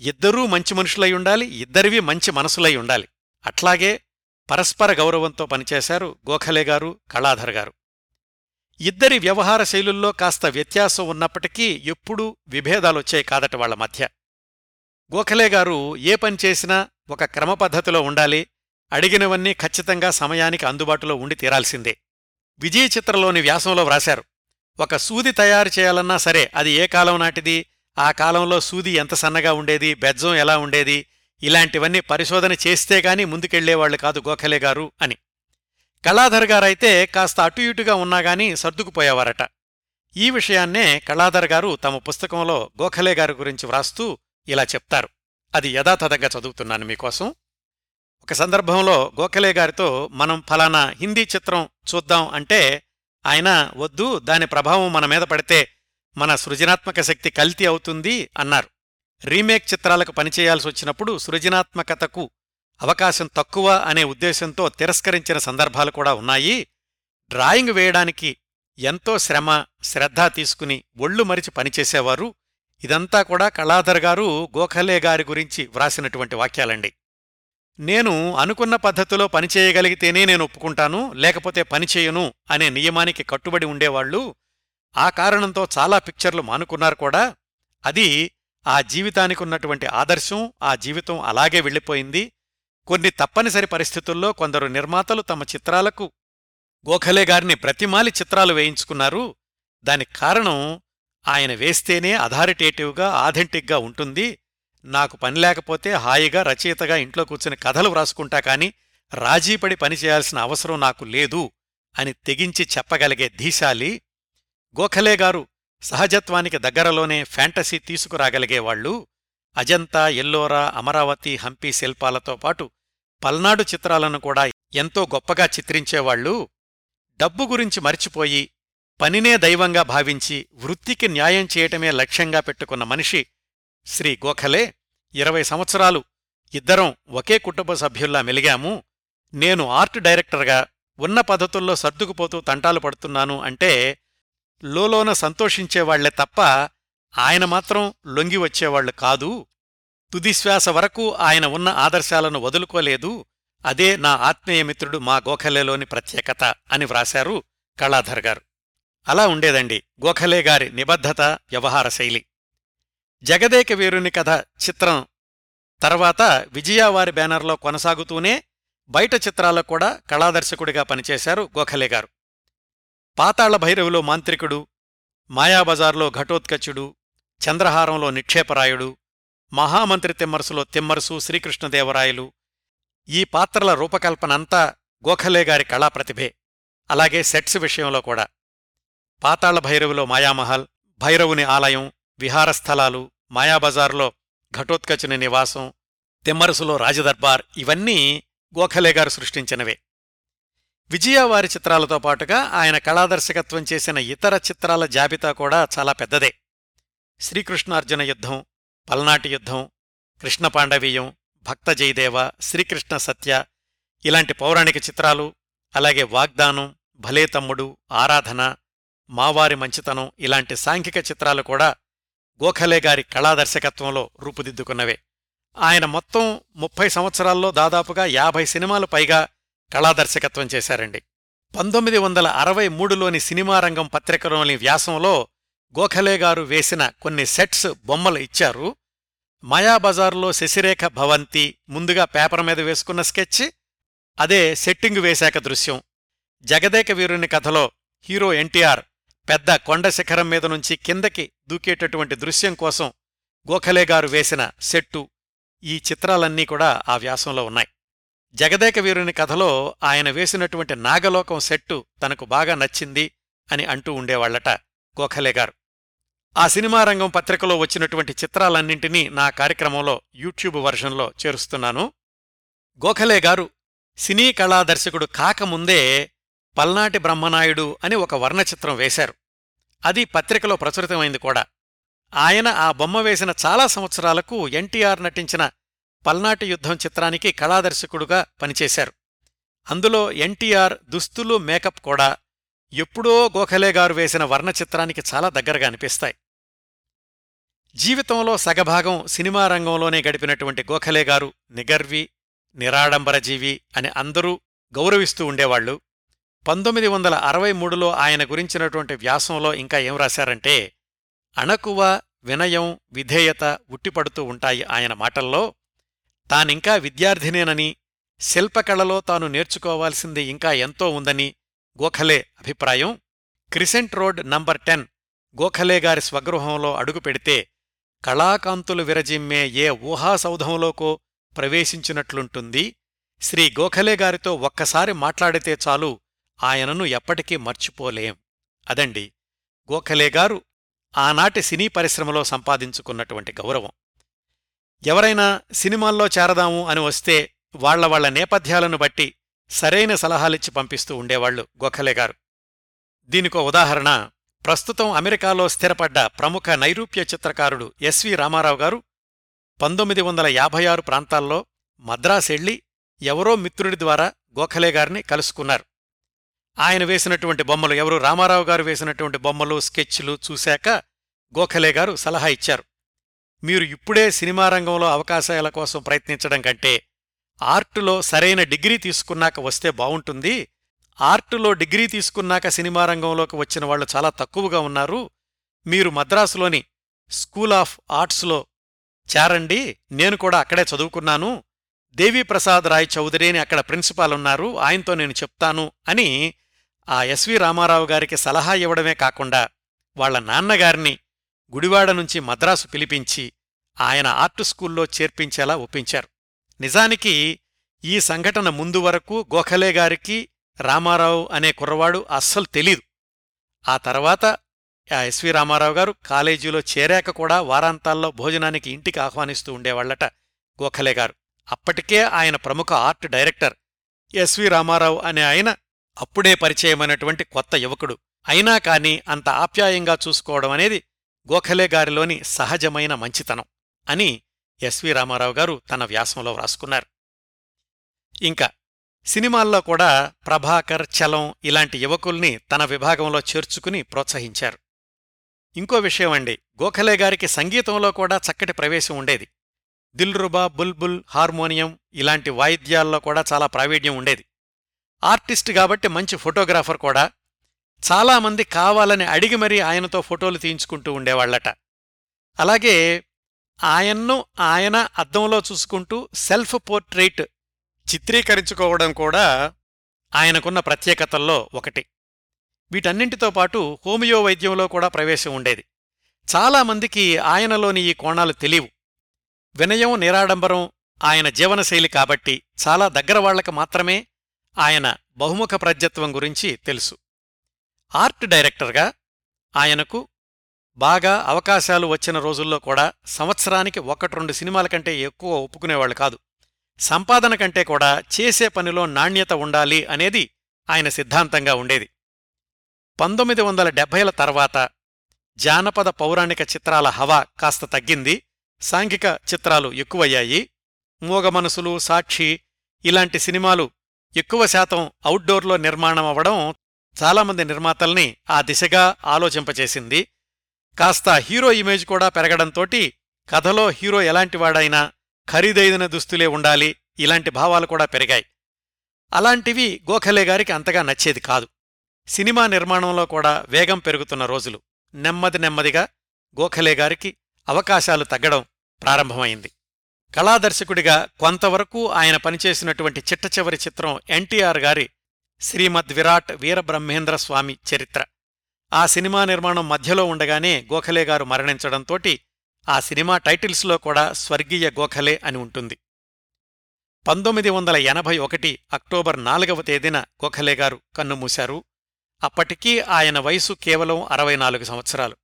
ఇద్దరూ మంచి మనుషులై ఉండాలి ఇద్దరివి మంచి మనసులై ఉండాలి. అట్లాగే పరస్పర గౌరవంతో పనిచేశారు గోఖలే గారు కళాధర్ గారు. ఇద్దరి వ్యవహార శైలుల్లో కాస్త వ్యత్యాసం ఉన్నప్పటికీ ఎప్పుడూ విభేదాలొచ్చాయి కాదట వాళ్ళ మధ్య. గోఖలే గారు ఏ పని చేసినా ఒక క్రమపద్ధతిలో ఉండాలి అడిగినవన్నీ ఖచ్చితంగా సమయానికి అందుబాటులో ఉండి తీరాల్సిందే. విజయ చిత్రలోని వ్యాసంలో వ్రాశారు ఒక సూది తయారు చేయాలన్నా సరే అది ఏ కాలం నాటిది? ఆ కాలంలో సూది ఎంత సన్నగా ఉండేది? బెజ్జం ఎలా ఉండేది? ఇలాంటివన్నీ పరిశోధన చేస్తే గాని ముందుకెళ్ళేవాళ్ళు కాదు గోఖలే గారు అని. కళాధర్ గారైతే కాస్త అటు ఇటుగా ఉన్నాగాని సర్దుకుపోయేవారట. ఈ విషయాన్నే కళాధర్ గారు తమ పుస్తకంలో గోఖలే గారి గురించి వ్రాస్తూ ఇలా చెప్తారు. అది యథాతథంగా చదువుతున్నాను మీకోసం. ఒక సందర్భంలో గోఖలే గారితో మనం ఫలానా హిందీ చిత్రం చూద్దాం అంటే ఆయన వద్దు దాని ప్రభావం మన మీద పడితే మన సృజనాత్మక శక్తి కల్తీ అవుతుంది అన్నారు. రీమేక్ చిత్రాలకు పనిచేయాల్సి వచ్చినప్పుడు సృజనాత్మకతకు అవకాశం తక్కువ అనే ఉద్దేశంతో తిరస్కరించిన సందర్భాలు కూడా ఉన్నాయి. డ్రాయింగ్ వేయడానికి ఎంతో శ్రమ శ్రద్ధ తీసుకుని ఒళ్ళు మరిచి పనిచేసేవారు. ఇదంతా కూడా కళాధర్ గారు గోఖలే గారి గురించి వ్రాసినటువంటి వాక్యాలండి. నేను అనుకున్న పద్ధతిలో పనిచేయగలిగితేనే నేను ఒప్పుకుంటాను లేకపోతే పనిచేయను అనే నియమానికి కట్టుబడి ఉండేవాళ్ళు ఆ కారణంతో చాలా పిక్చర్లు మానుకున్నారు కూడా. అది ఆ జీవితానికి ఉన్నటువంటి ఆదర్శం ఆ జీవితం అలాగే వెళ్ళిపోయింది. కొన్ని తప్పనిసరి పరిస్థితుల్లో కొందరు నిర్మాతలు తమ చిత్రాలకు గోఖలే గారిని ప్రతిమాలి చిత్రాలు వేయించుకున్నారు. దానికి కారణం ఆయన వేస్తేనే అథారిటేటివ్గా ఆథెంటిక్గా ఉంటుంది. నాకు పని లేకపోతే హాయిగా రచయితగా ఇంట్లో కూర్చుని కథలు వ్రాసుకుంటా కాని రాజీపడి పనిచేయాల్సిన అవసరం నాకు లేదు అని తెగించి చెప్పగలిగే ధీశాలి గోఖలే గారు సహజత్వానికి దగ్గరలోనే ఫ్యాంటసీ తీసుకురాగలిగేవాళ్ళు అజంతా ఎల్లోరా అమరావతి హంపి శిల్పాలతో పాటు పల్నాడు చిత్రాలను కూడా ఎంతో గొప్పగా చిత్రించేవాళ్ళు డబ్బు గురించి మరిచిపోయి పనినే దైవంగా భావించి వృత్తికి న్యాయం చేయటమే లక్ష్యంగా పెట్టుకున్న మనిషి శ్రీ గోఖలే ఇరవై సంవత్సరాలు ఇద్దరం ఒకే కుటుంబ సభ్యుల్లా మెలిగాము. నేను ఆర్ట్ డైరెక్టర్గా ఉన్న పద్ధతుల్లో సర్దుకుపోతూ తంటాలు పడుతున్నాను అంటే లోలోన సంతోషించేవాళ్ళే తప్ప ఆయన మాత్రం లొంగి వచ్చేవాళ్ళు కాదు. తుదిశ్వాస వరకు ఆయన ఉన్న ఆదర్శాలను వదులుకోలేదు. అదే నా ఆత్మీయమిత్రుడు మా గోఖలేలోని ప్రత్యేకత అని వ్రాశారు కళాధర్ గారు. అలా ఉండేదండి గోఖలే గారి నిబద్ధత వ్యవహార శైలి. జగదేక వీరుని కథ చిత్రం. తర్వాత విజయావారి బ్యానర్లో కొనసాగుతూనే బయట చిత్రాలకు కూడా కళాదర్శకుడిగా పనిచేశారు గోఖలే గారు. పాతాళ భైరవిలో మాంత్రికుడు మాయాబజార్లో ఘటోత్కచుడు చంద్రహారంలో నిక్షేపరాయుడు మహామంత్రి తిమ్మరుసులో తిమ్మరుసు శ్రీకృష్ణదేవరాయలు ఈ పాత్రల రూపకల్పనంతా గోఖలే గారి కళాప్రతిభే. అలాగే సెట్స్ విషయంలో కూడా. పాతాళ భైరవులో మాయామహల్ భైరవుని ఆలయం విహారస్థలాలు మాయాబజార్లో ఘటోత్కచుని నివాసం తిమ్మరుసులో రాజదర్బార్ ఇవన్నీ గోఖలే గారు సృష్టించినవే. విజయవారి చిత్రాలతో పాటుగా ఆయన కళాదర్శకత్వం చేసిన ఇతర చిత్రాల జాబితా కూడా చాలా పెద్దదే. శ్రీకృష్ణార్జున యుద్ధం పల్నాటి యుద్ధం కృష్ణపాండవీయం భక్త జయదేవ శ్రీకృష్ణ సత్య ఇలాంటి పౌరాణిక చిత్రాలు అలాగే వాగ్దానం భలే తమ్ముడు ఆరాధన మావారి మంచితనం ఇలాంటి సాంఘిక చిత్రాలు కూడా గోఖలే గారి కళాదర్శకత్వంలో రూపుదిద్దుకున్నవే. ఆయన మొత్తం ముప్పై సంవత్సరాల్లో దాదాపుగా యాభై సినిమాలు పైగా కళాదర్శకత్వం చేశారండి. పంతొమ్మిది వందల అరవై మూడులోని సినిమా రంగం పత్రికలోని వ్యాసంలో గోఖలే గారు వేసిన కొన్ని సెట్స్ బొమ్మలు ఇచ్చారు. మాయాబజార్లో శశిరేఖ భవంతి ముందుగా పేపర్ మీద వేసుకున్న స్కెచ్ అదే సెట్టింగు వేశాక దృశ్యం. జగదేక వీరుని కథలో హీరో ఎన్టీఆర్ పెద్ద కొండ శిఖరం మీద నుంచి కిందకి దూకేటటువంటి దృశ్యం కోసం గోఖలే గారు వేసిన సెట్టు ఈ చిత్రాలన్నీ కూడా ఆ వ్యాసంలో ఉన్నాయి. జగదేక వీరుని కథలో ఆయన వేసినటువంటి నాగలోకం సెట్టు తనకు బాగా నచ్చింది అని అంటూ ఉండేవాళ్ళట గోఖలే గారు. ఆ సినిమా రంగం పత్రికలో వచ్చినటువంటి చిత్రాలన్నింటినీ నా కార్యక్రమంలో యూట్యూబ్ వర్షన్లో చేరుస్తున్నాను. గోఖలే గారు సినీ కళా దర్శకుడు కాకముందే పల్నాటి బ్రహ్మనాయుడు అని ఒక వర్ణచిత్రం వేశారు. అది పత్రికలో ప్రచురితమైంది కూడా. ఆయన ఆ బొమ్మ వేసిన చాలా సంవత్సరాలకు ఎన్టీఆర్ నటించిన పల్నాటి యుద్ధం చిత్రానికి కళాదర్శకుడుగా పనిచేశారు. అందులో ఎన్టీఆర్ దుస్తులు మేకప్ కూడా ఎప్పుడో గోఖలే గారు వేసిన వర్ణ చిత్రానికి చాలా దగ్గరగా అనిపిస్తాయి. జీవితంలో సగభాగం సినిమా రంగంలోనే గడిపినటువంటి గోఖలే గారు నిగర్వి నిరాడంబరజీవి అని అందరూ గౌరవిస్తూ ఉండేవాళ్ళు పంతొమ్మిది వందల అరవై మూడులో ఆయన గురించినటువంటి వ్యాసంలో ఇంకా ఏం రాశారంటే అణకువ వినయం విధేయత ఉట్టిపడుతూ ఉంటాయి ఆయన మాటల్లో. తానింకా విద్యార్థినేనని శిల్పకళలో తాను నేర్చుకోవాల్సింది ఇంకా ఎంతో ఉందని గోఖలే అభిప్రాయం. Crescent road number ten Gokhale గారి స్వగృహంలో అడుగు పెడితే కళాకాంతులు విరజిమ్మే ఏ ఊహాసౌధంలోకో ప్రవేశించినట్లుంటుంది. శ్రీ గోఖలే గారితో ఒక్కసారి మాట్లాడితే చాలు ఆయనను ఎప్పటికీ మర్చిపోలేం. అదండి గోఖలే గారు ఆనాటి సినీ పరిశ్రమలో సంపాదించుకున్నటువంటి గౌరవం. ఎవరైనా సినిమాల్లో చేరదాము అని వస్తే వాళ్ళ వాళ్ళ నేపథ్యాలను బట్టి సరైన సలహాలిచ్చి పంపిస్తూ ఉండేవాళ్ళు గోఖలే గారు. దీనికో ఉదాహరణ ప్రస్తుతం అమెరికాలో స్థిరపడ్డ ప్రముఖ నైరూప్య చిత్రకారుడు ఎస్వి రామారావు గారు పంతొమ్మిది వందల యాభై ఆరు ప్రాంతాల్లో మద్రాసెళ్ళి ఎవరో మిత్రుడి ద్వారా గోఖలే గారిని కలుసుకున్నారు. ఆయన వేసినటువంటి బొమ్మలు ఎవరు? రామారావు గారు వేసినటువంటి బొమ్మలు స్కెచ్లు చూశాక గోఖలే గారు సలహా ఇచ్చారు. మీరు ఇప్పుడే సినిమా రంగంలో అవకాశాల కోసం ప్రయత్నించడం కంటే ఆర్టులో సరైన డిగ్రీ తీసుకున్నాక వస్తే బావుంటుంది ఆర్టులో డిగ్రీ తీసుకున్నాక సినిమా రంగంలోకి వచ్చిన వాళ్ళు చాలా తక్కువగా ఉన్నారు. మీరు మద్రాసులోని స్కూల్ ఆఫ్ ఆర్ట్స్లో చేరండి. నేను కూడా అక్కడే చదువుకున్నాను. దేవీప్రసాద్ రాయ్ చౌదరి అని అక్కడ ప్రిన్సిపాల్ ఉన్నారు. ఆయనతో నేను చెప్తాను అని ఆ ఎస్వి రామారావు గారికి సలహా ఇవ్వడమే కాకుండా వాళ్ళ నాన్నగారిని గుడివాడ నుంచి మద్రాసు పిలిపించి ఆయన ఆర్టు స్కూల్లో చేర్పించేలా ఒప్పించారు. నిజానికి ఈ సంఘటన ముందు వరకు గోఖలే గారికి రామారావు అనే కుర్రవాడు అస్సలు తెలీదు. ఆ తర్వాత ఆ ఎస్వి రామారావు గారు కాలేజీలో చేరాక కూడా వారాంతాల్లో భోజనానికి ఇంటికి ఆహ్వానిస్తూ ఉండేవాళ్ళట గోఖలే గారు. అప్పటికే ఆయన ప్రముఖ ఆర్ట్ డైరెక్టర్ ఎస్వి రామారావు అనే ఆయన అప్పుడే పరిచయమైనటువంటి కొత్త యువకుడు. అయినా కాని అంత ఆప్యాయంగా చూసుకోవడం అనేది గోఖలే గారిలోని సహజమైన మంచితనం అని ఎస్వి రామారావు గారు తన వ్యాసంలో వ్రాసుకున్నారు. ఇంకా సినిమాల్లో కూడా ప్రభాకర్ చలం ఇలాంటి యువకుల్ని తన విభాగంలో చేర్చుకుని ప్రోత్సహించారు. ఇంకో విషయం అండి గోఖలే గారికి సంగీతంలో కూడా చక్కటి ప్రవేశం ఉండేది. దిల్రుబా బుల్బుల్ హార్మోనియం ఇలాంటి వాయిద్యాల్లో కూడా చాలా ప్రావీణ్యం ఉండేది. ఆర్టిస్ట్ కాబట్టి మంచి ఫోటోగ్రాఫర్ కూడా. చాలామంది కావాలని అడిగి మరీ ఆయనతో ఫోటోలు తీయించుకుంటూ ఉండేవాళ్ళట అలాగే ఆయన్ను ఆయన అద్దంలో చూసుకుంటూ సెల్ఫ్ పోర్ట్రైట్ చిత్రీకరించుకోవడం కూడా ఆయనకున్న ప్రత్యేకతల్లో ఒకటి. వీటన్నింటితో పాటు హోమియో వైద్యంలో కూడా ప్రవేశం ఉండేది. చాలామందికి ఆయనలోని ఈ కోణాలు తెలియవు. వినయం నిరాడంబరం ఆయన జీవనశైలి కాబట్టి చాలా దగ్గర వాళ్ళకు మాత్రమే ఆయన బహుముఖ ప్రజ్ఞత్వం గురించి తెలుసు. ఆర్ట్ డైరెక్టర్గా ఆయనకు బాగా అవకాశాలు వచ్చిన రోజుల్లో కూడా సంవత్సరానికి ఒకటి రెండు సినిమాల కంటే ఎక్కువ ఒప్పుకునేవాళ్ళు కాదు. సంపాదన కంటే కూడా చేసే పనిలో నాణ్యత ఉండాలి అనేది ఆయన సిద్ధాంతంగా ఉండేది. పంతొమ్మిది వందల డెబ్బైల తర్వాత జానపద పౌరాణిక చిత్రాల హవా కాస్త తగ్గింది సాంఘిక చిత్రాలు ఎక్కువయ్యాయి. మూగమనసులు సాక్షి ఇలాంటి సినిమాలు ఎక్కువ శాతం అవుట్డోర్లో నిర్మాణం అవ్వడం చాలామంది నిర్మాతల్ని ఆ దిశగా ఆలోచింపచేసింది. కాస్త హీరో ఇమేజ్ కూడా పెరగడంతోటి కథలో హీరో ఎలాంటివాడైనా ఖరీదైన దుస్తులే ఉండాలి ఇలాంటి భావాలు కూడా పెరిగాయి. అలాంటివి గోఖలే గారికి అంతగా నచ్చేది కాదు. సినిమా నిర్మాణంలో కూడా వేగం పెరుగుతున్న రోజులు. నెమ్మది నెమ్మదిగా గోఖలే గారికి అవకాశాలు తగ్గడం ప్రారంభమైంది. కళాదర్శకుడిగా కొంతవరకు ఆయన పనిచేసినటువంటి చిట్టచివరి చిత్రం ఎన్టీఆర్ గారి శ్రీమద్ విరాట్ వీరబ్రహ్మేంద్ర స్వామి చరిత్ర. ఆ సినిమా నిర్మాణం మధ్యలో ఉండగానే గోఖలే గారు మరణించడంతోటి ఆ సినిమా టైటిల్స్లో కూడా స్వర్గీయ గోఖలే అని ఉంటుంది. పంతొమ్మిది వందల ఎనభై ఒకటి అక్టోబర్ నాలుగవ తేదీన గోఖలే గారు కన్నుమూశారు అప్పటికీ ఆయన వయసు కేవలం అరవై నాలుగు సంవత్సరాలు.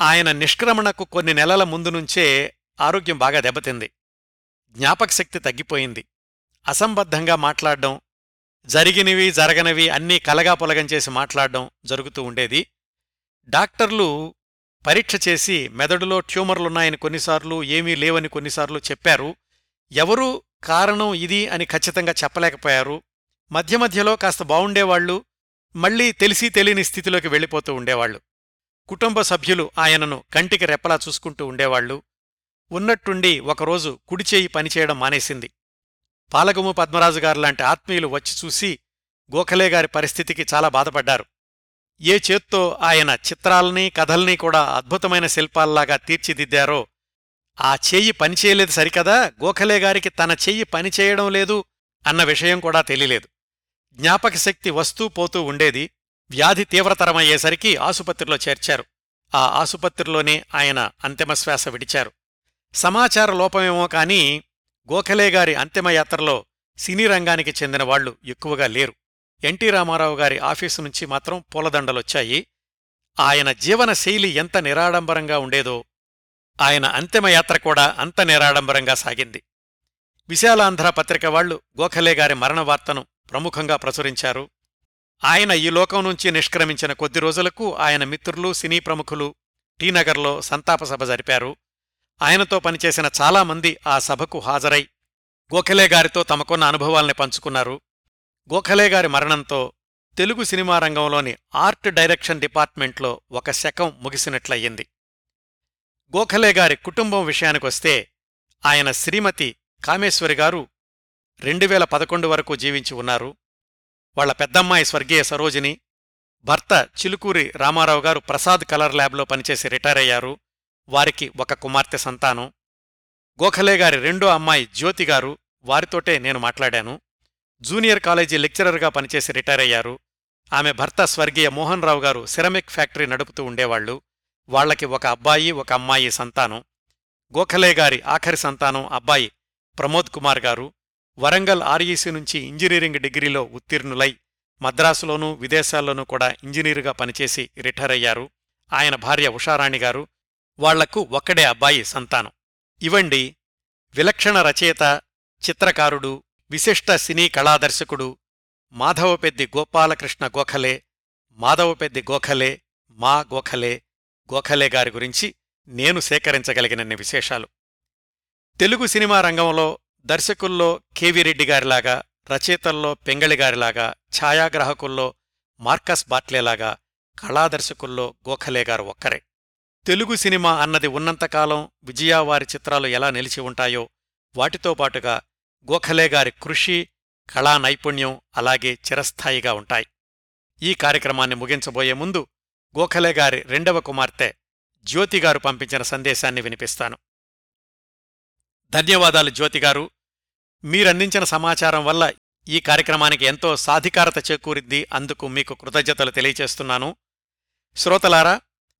ఆయన నిష్క్రమణకు కొన్ని నెలల ముందు నుంచే ఆరోగ్యం బాగా దెబ్బతింది. జ్ఞాపకశక్తి తగ్గిపోయింది. అసంబద్ధంగా మాట్లాడడం జరిగినవి జరగనివి అన్నీ కలగా పొలగం చేసి మాట్లాడడం జరుగుతూ ఉండేది. డాక్టర్లు పరీక్ష చేసి మెదడులో ట్యూమర్లున్నాయని కొన్నిసార్లు ఏమీ లేవని కొన్నిసార్లు చెప్పారు. ఎవరూ కారణం ఇది అని ఖచ్చితంగా చెప్పలేకపోయారు. మధ్య మధ్యలో కాస్త బావుండేవాళ్ళు మళ్ళీ తెలిసి తెలియని స్థితిలోకి వెళ్ళిపోతూ ఉండేవాళ్ళు కుటుంబ సభ్యులు ఆయనను కంటికి రెప్పలా చూసుకుంటూ ఉండేవాళ్ళు ఉన్నట్టుండి ఒకరోజు కుడిచేయి పనిచేయడం మానేసింది. పాలగుము పద్మరాజు ఆత్మీయులు వచ్చి చూసి గోఖలే గారి పరిస్థితికి చాలా బాధపడ్డారు. ఏ చేత్తో ఆయన చిత్రాల్ని కథల్ని కూడా అద్భుతమైన శిల్పాల్లాగా తీర్చిదిద్దారో ఆ చెయ్యి పనిచేయలేదు సరికదా? గోఖలే గారికి తన చెయ్యి పనిచేయడం లేదు అన్న విషయం కూడా తెలియలేదు. జ్ఞాపకశక్తి వస్తూ పోతూ ఉండేది. వ్యాధి తీవ్రతరమయ్యేసరికి ఆసుపత్రిలో చేర్చారు. ఆ ఆసుపత్రిలోనే ఆయన అంతిమశ్వాస విడిచారు. సమాచార లోపమేమో కాని గోఖలే గారి అంతిమయాత్రలో సినీ రంగానికి చెందిన వాళ్ళు ఎక్కువగా లేరు. ఎన్టీ రామారావు గారి ఆఫీసు నుంచి మాత్రం పూలదండలొచ్చాయి. ఆయన జీవన శైలి ఎంత నిరాడంబరంగా ఉండేదో ఆయన అంతిమయాత్ర కూడా అంత నిరాడంబరంగా సాగింది. విశాలాంధ్ర పత్రిక వాళ్ళు గోఖలే గారి మరణ వార్తను ప్రముఖంగా ప్రచురించారు. ఆయన ఈ లోకం నుంచి నిష్క్రమించిన కొద్ది రోజులకు ఆయన మిత్రులు సినీ ప్రముఖులు టీనగర్లో సంతాప సభ జరిపారు. ఆయనతో పనిచేసిన చాలామంది ఆ సభకు హాజరై గోఖలే గారితో తమకున్న అనుభవాల్ని పంచుకున్నారు. గోఖలే గారి మరణంతో తెలుగు సినిమా రంగంలోని ఆర్ట్ డైరెక్షన్ డిపార్ట్మెంట్లో ఒక శకం ముగిసినట్లయింది. గోఖలే గారి కుటుంబం విషయానికొస్తే ఆయన శ్రీమతి కామేశ్వరి గారు రెండువేల పదకొండు వరకు జీవించి ఉన్నారు. వాళ్ళ పెద్దమ్మాయి స్వర్గీయ సరోజిని భర్త చిలుకూరి రామారావు గారు ప్రసాద్ కలర్ ల్యాబ్లో పనిచేసి రిటైర్ అయ్యారు. వారికి ఒక కుమార్తె సంతానం. గోఖలే గారి రెండో అమ్మాయి జ్యోతిగారు వారితోటే నేను మాట్లాడాను. జూనియర్ కాలేజీ లెక్చరర్గా పనిచేసి రిటైర్ అయ్యారు. ఆమె భర్త స్వర్గీయ మోహన్ రావు గారు సిరమిక్ ఫ్యాక్టరీ నడుపుతూ ఉండేవాళ్ళు వాళ్ళకి ఒక అబ్బాయి ఒక అమ్మాయి సంతానం. గోఖలే గారి ఆఖరి సంతానం అబ్బాయి ప్రమోద్ కుమార్ గారు. వరంగల్ ఆర్ఈసీ నుంచి ఇంజనీరింగ్ డిగ్రీలో ఉత్తీర్ణులై మద్రాసులోనూ విదేశాల్లోనూ కూడా ఇంజనీరుగా పనిచేసి రిటైర్ అయ్యారు. ఆయన భార్య ఉషారాణి గారు. వాళ్ళకు ఒక్కడే అబ్బాయి సంతానం. ఇవండి విలక్షణ రచయిత చిత్రకారుడు విశిష్ట సినీ కళాదర్శకుడు మాధవపెద్ది గోపాలకృష్ణ గోఖలే మాధవపెద్ది గోఖలే మా గోఖలే గోఖలే గారి గురించి నేను సేకరించగలిగినన్ని విశేషాలు. తెలుగు సినిమా రంగంలో దర్శకుల్లో కెవి రెడ్డి గారిలాగా రచయితల్లో పెంగళిగారిలాగా ఛాయాగ్రాహకుల్లో మార్కస్ బాట్లేలాగా కళాదర్శకుల్లో గోఖలే గారు ఒక్కరే. తెలుగు సినిమా అన్నది ఉన్నంతకాలం విజయావారి చిత్రాలు ఎలా నిలిచి ఉంటాయో వాటితో పాటుగా గోఖలే గారి కృషి కళా నైపుణ్యం అలాగే చిరస్థాయిగా ఉంటాయి. ఈ కార్యక్రమాన్ని ముగించబోయే ముందు గోఖలే గారి రెండవ కుమార్తె జ్యోతిగారు పంపించిన సందేశాన్ని వినిపిస్తాను. ధన్యవాదాలు జ్యోతిగారు మీరందించిన సమాచారం వల్ల ఈ కార్యక్రమానికి ఎంతో సాధికారత చేకూరిద్ది అందుకు మీకు కృతజ్ఞతలు తెలియచేస్తున్నాను. శ్రోతలారా